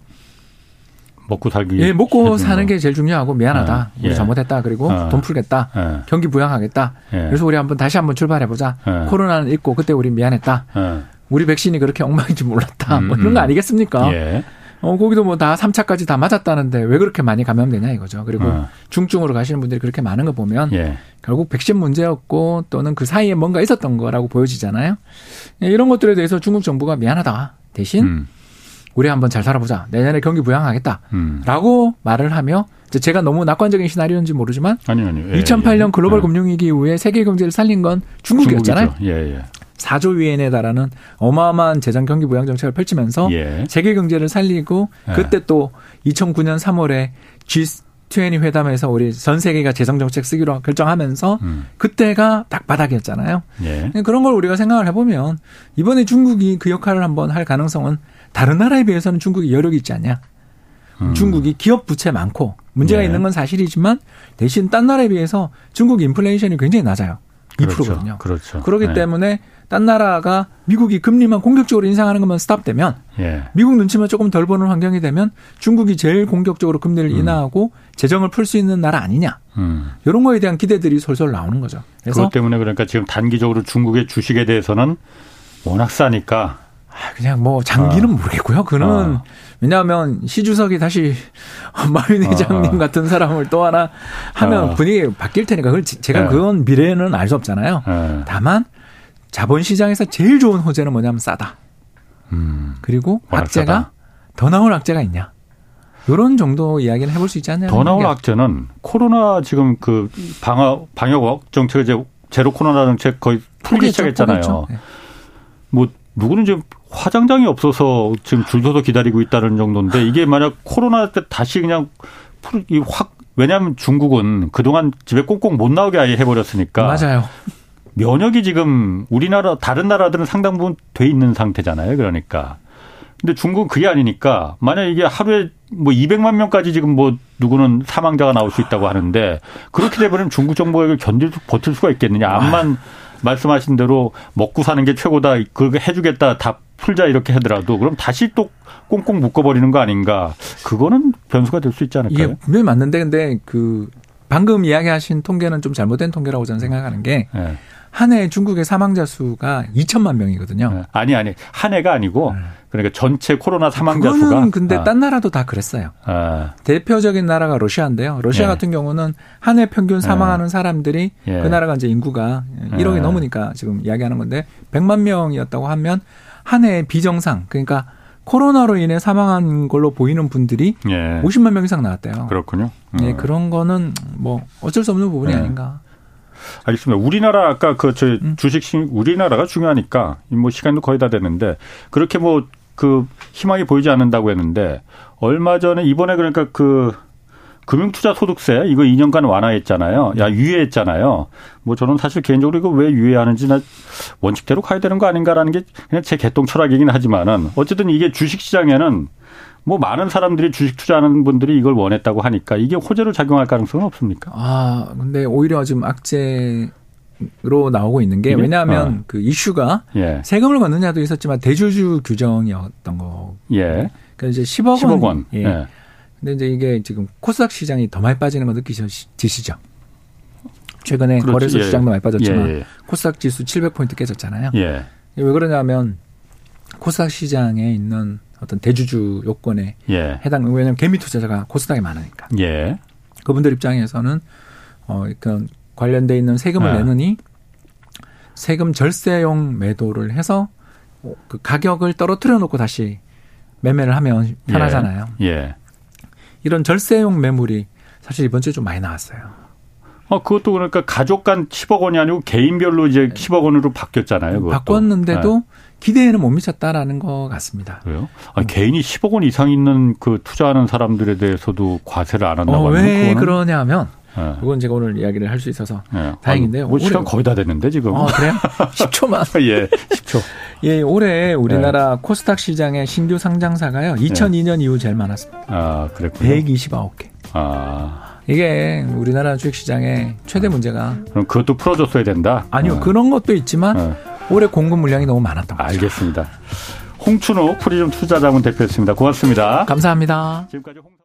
먹고 살기. 예, 먹고 사는 게 제일 중요하고 미안하다. 예. 우리 잘못했다. 그리고 어. 돈 풀겠다. 예. 경기 부양하겠다. 예. 그래서 우리 한번 다시 한번 출발해 보자. 예. 코로나는 있고 그때 우리 미안했다. 예. 우리 백신이 그렇게 엉망인지 몰랐다. 음, 뭐 이런 거 음. 아니겠습니까? 예. 어, 거기도 뭐 다 3차까지 다 맞았다는데 왜 그렇게 많이 감염되냐 이거죠. 그리고 어. 중증으로 가시는 분들이 그렇게 많은 거 보면 결국 백신 문제였고 또는 그 사이에 뭔가 있었던 거라고 보여지잖아요. 이런 것들에 대해서 중국 정부가 미안하다. 대신 음. 우리 한번 잘 살아보자. 내년에 경기 부양하겠다. 음. 라고 말을 하며 제가 너무 낙관적인 시나리오인지 모르지만 아니, 아니. 예, 2008년 예. 글로벌 예. 금융위기 이후에 세계 경제를 살린 건 중국이었잖아요. 예, 예. 4조 위엔에 달하는 어마어마한 재정 경기 부양 정책을 펼치면서 예. 세계 경제를 살리고 예. 그때 또 2009년 3월에 G20 회담에서 우리 전 세계가 재정 정책 쓰기로 결정하면서 음. 그때가 딱 바닥이었잖아요. 예. 그런 걸 우리가 생각을 해보면 이번에 중국이 그 역할을 한번 할 가능성은 다른 나라에 비해서는 중국이 여력이 있지 않냐. 음. 중국이 기업 부채 많고 문제가 네. 있는 건 사실이지만 대신 딴 나라에 비해서 중국 인플레이션이 굉장히 낮아요. 그렇죠. 2%거든요. 그렇죠. 그렇기 네. 때문에 딴 나라가 미국이 금리만 공격적으로 인상하는 것만 스탑되면 예. 미국 눈치만 조금 덜 보는 환경이 되면 중국이 제일 공격적으로 금리를 음. 인하하고 재정을 풀 수 있는 나라 아니냐. 음. 이런 거에 대한 기대들이 솔솔 나오는 거죠. 그래서 그것 때문에 그러니까 지금 단기적으로 중국의 주식에 대해서는 워낙 싸니까 아, 그냥 뭐 장기는 어. 모르겠고요. 그는 어. 왜냐하면 시 주석이 다시 마윈 회장님 어. 같은 사람을 또 하나 하면 어. 분위기 바뀔 테니까 그걸 제가 네. 그건 미래는 알 수 없잖아요. 네. 다만 자본 시장에서 제일 좋은 호재는 뭐냐면 싸다. 음. 그리고 악재가 싸다. 더 나올 악재가 있냐. 이런 정도 이야기를 해볼 수 있지 않나요? 더 나올 악재는 코로나 지금 그 방역 방역 정책 이제 제로 코로나 정책 거의 풀기 시작했잖아요. 네. 뭐 누구는 지금 화장장이 없어서 지금 줄 서서 기다리고 있다는 정도인데 이게 만약 코로나 때 다시 그냥 확 왜냐하면 중국은 그동안 집에 꽁꽁 못 나오게 아예 해버렸으니까 맞아요. 면역이 지금 우리나라 다른 나라들은 상당 부분 돼 있는 상태잖아요. 그러니까. 근데 중국은 그게 아니니까 만약 이게 하루에 뭐 200만 명까지 지금 뭐 누구는 사망자가 나올 수 있다고 하는데 그렇게 되버리면 중국 정부가 견딜 수 버틸 수가 있겠느냐. 암만 말씀하신 대로 먹고 사는 게 최고다. 그렇게 해주겠다. 다 풀자 이렇게 하더라도 그럼 다시 또 꽁꽁 묶어버리는 거 아닌가. 그거는 변수가 될 수 있지 않을까요? 이게 분명히 맞는데 근데 그 방금 이야기하신 통계는 좀 잘못된 통계라고 저는 생각하는 게 네. 한 해 중국의 사망자 수가 2천만 명이거든요. 네. 아니 아니 한 해가 아니고 네. 그러니까 전체 코로나 사망자 그거는 수가 근데 아. 딴 나라도 다 그랬어요. 아. 대표적인 나라가 러시아인데요. 러시아 예. 같은 경우는 한 해 평균 사망하는 예. 사람들이 예. 그 나라가 이제 인구가 1억이 예. 넘으니까 지금 이야기하는 건데 100만 명이었다고 하면 한 해 비정상 그러니까 코로나로 인해 사망한 걸로 보이는 분들이 예. 50만 명 이상 나왔대요. 그렇군요. 예, 어. 그런 거는 뭐 어쩔 수 없는 부분이 예. 아닌가. 알겠습니다. 우리나라 아까 그저 음. 주식 우리나라가 중요하니까 뭐 시간도 거의 다 됐는데 그렇게 뭐 그 희망이 보이지 않는다고 했는데 얼마 전에 이번에 그러니까 그 금융투자소득세 이거 2년간 완화했잖아요. 야 유예했잖아요. 뭐 저는 사실 개인적으로 이거 왜 유예하는지 나 원칙대로 가야 되는 거 아닌가라는 게 그냥 제 개똥 철학이긴 하지만은 어쨌든 이게 주식시장에는 뭐 많은 사람들이 주식 투자하는 분들이 이걸 원했다고 하니까 이게 호재로 작용할 가능성은 없습니까? 아, 근데 오히려 지금 악재 로 나오고 있는 게 왜냐하면 어. 그 이슈가 예. 세금을 걷느냐도 있었지만 대주주 규정이었던 거. 예. 그러니까 이제 10억, 10억 원. 예. 예. 근데 이제 이게 지금 코스닥 시장이 더 많이 빠지는 거 느끼시죠? 최근에 그렇지. 거래소 예. 시장도 많이 빠졌지만 예, 예. 코스닥 지수 700포인트 깨졌잖아요. 예. 왜 그러냐면 코스닥 시장에 있는 어떤 대주주 요건에 예. 해당 왜냐하면 개미 투자자가 코스닥에 많으니까. 예. 그분들 입장에서는 어 그런 관련돼 있는 세금을 예. 내느니 세금 절세용 매도를 해서 그 가격을 떨어뜨려 놓고 다시 매매를 하면 편하잖아요. 예. 예. 이런 절세용 매물이 사실 이번 주에 좀 많이 나왔어요. 어, 그것도 그러니까 가족 간 10억 원이 아니고 개인별로 이제 10억 원으로 바뀌었잖아요. 그것도. 바꿨는데도 네. 기대에는 못 미쳤다라는 것 같습니다. 그래요? 아, 음. 개인이 10억 원 이상 있는 그 투자하는 사람들에 대해서도 과세를 안 한다고 어, 왜 그러냐 하면 네. 그건 제가 오늘 이야기를 할 수 있어서 네. 다행인데요. 뭐 시간 거의 다 됐는데 지금. 어, 그래요? 10초만. 예, 10초. 예, 올해 우리나라 네. 코스닥 시장의 신규 상장사가요. 2002년 이후 제일 많았습니다. 아, 그랬군요. 129개. 아. 이게 우리나라 주식 시장의 최대 문제가. 그럼 그것도 풀어줬어야 된다? 아니요. 어. 그런 것도 있지만 어. 올해 공급 물량이 너무 많았던 거죠. 알겠습니다. 홍춘호 프리즘 투자자문 대표였습니다. 고맙습니다. 감사합니다. 지금까지 홍...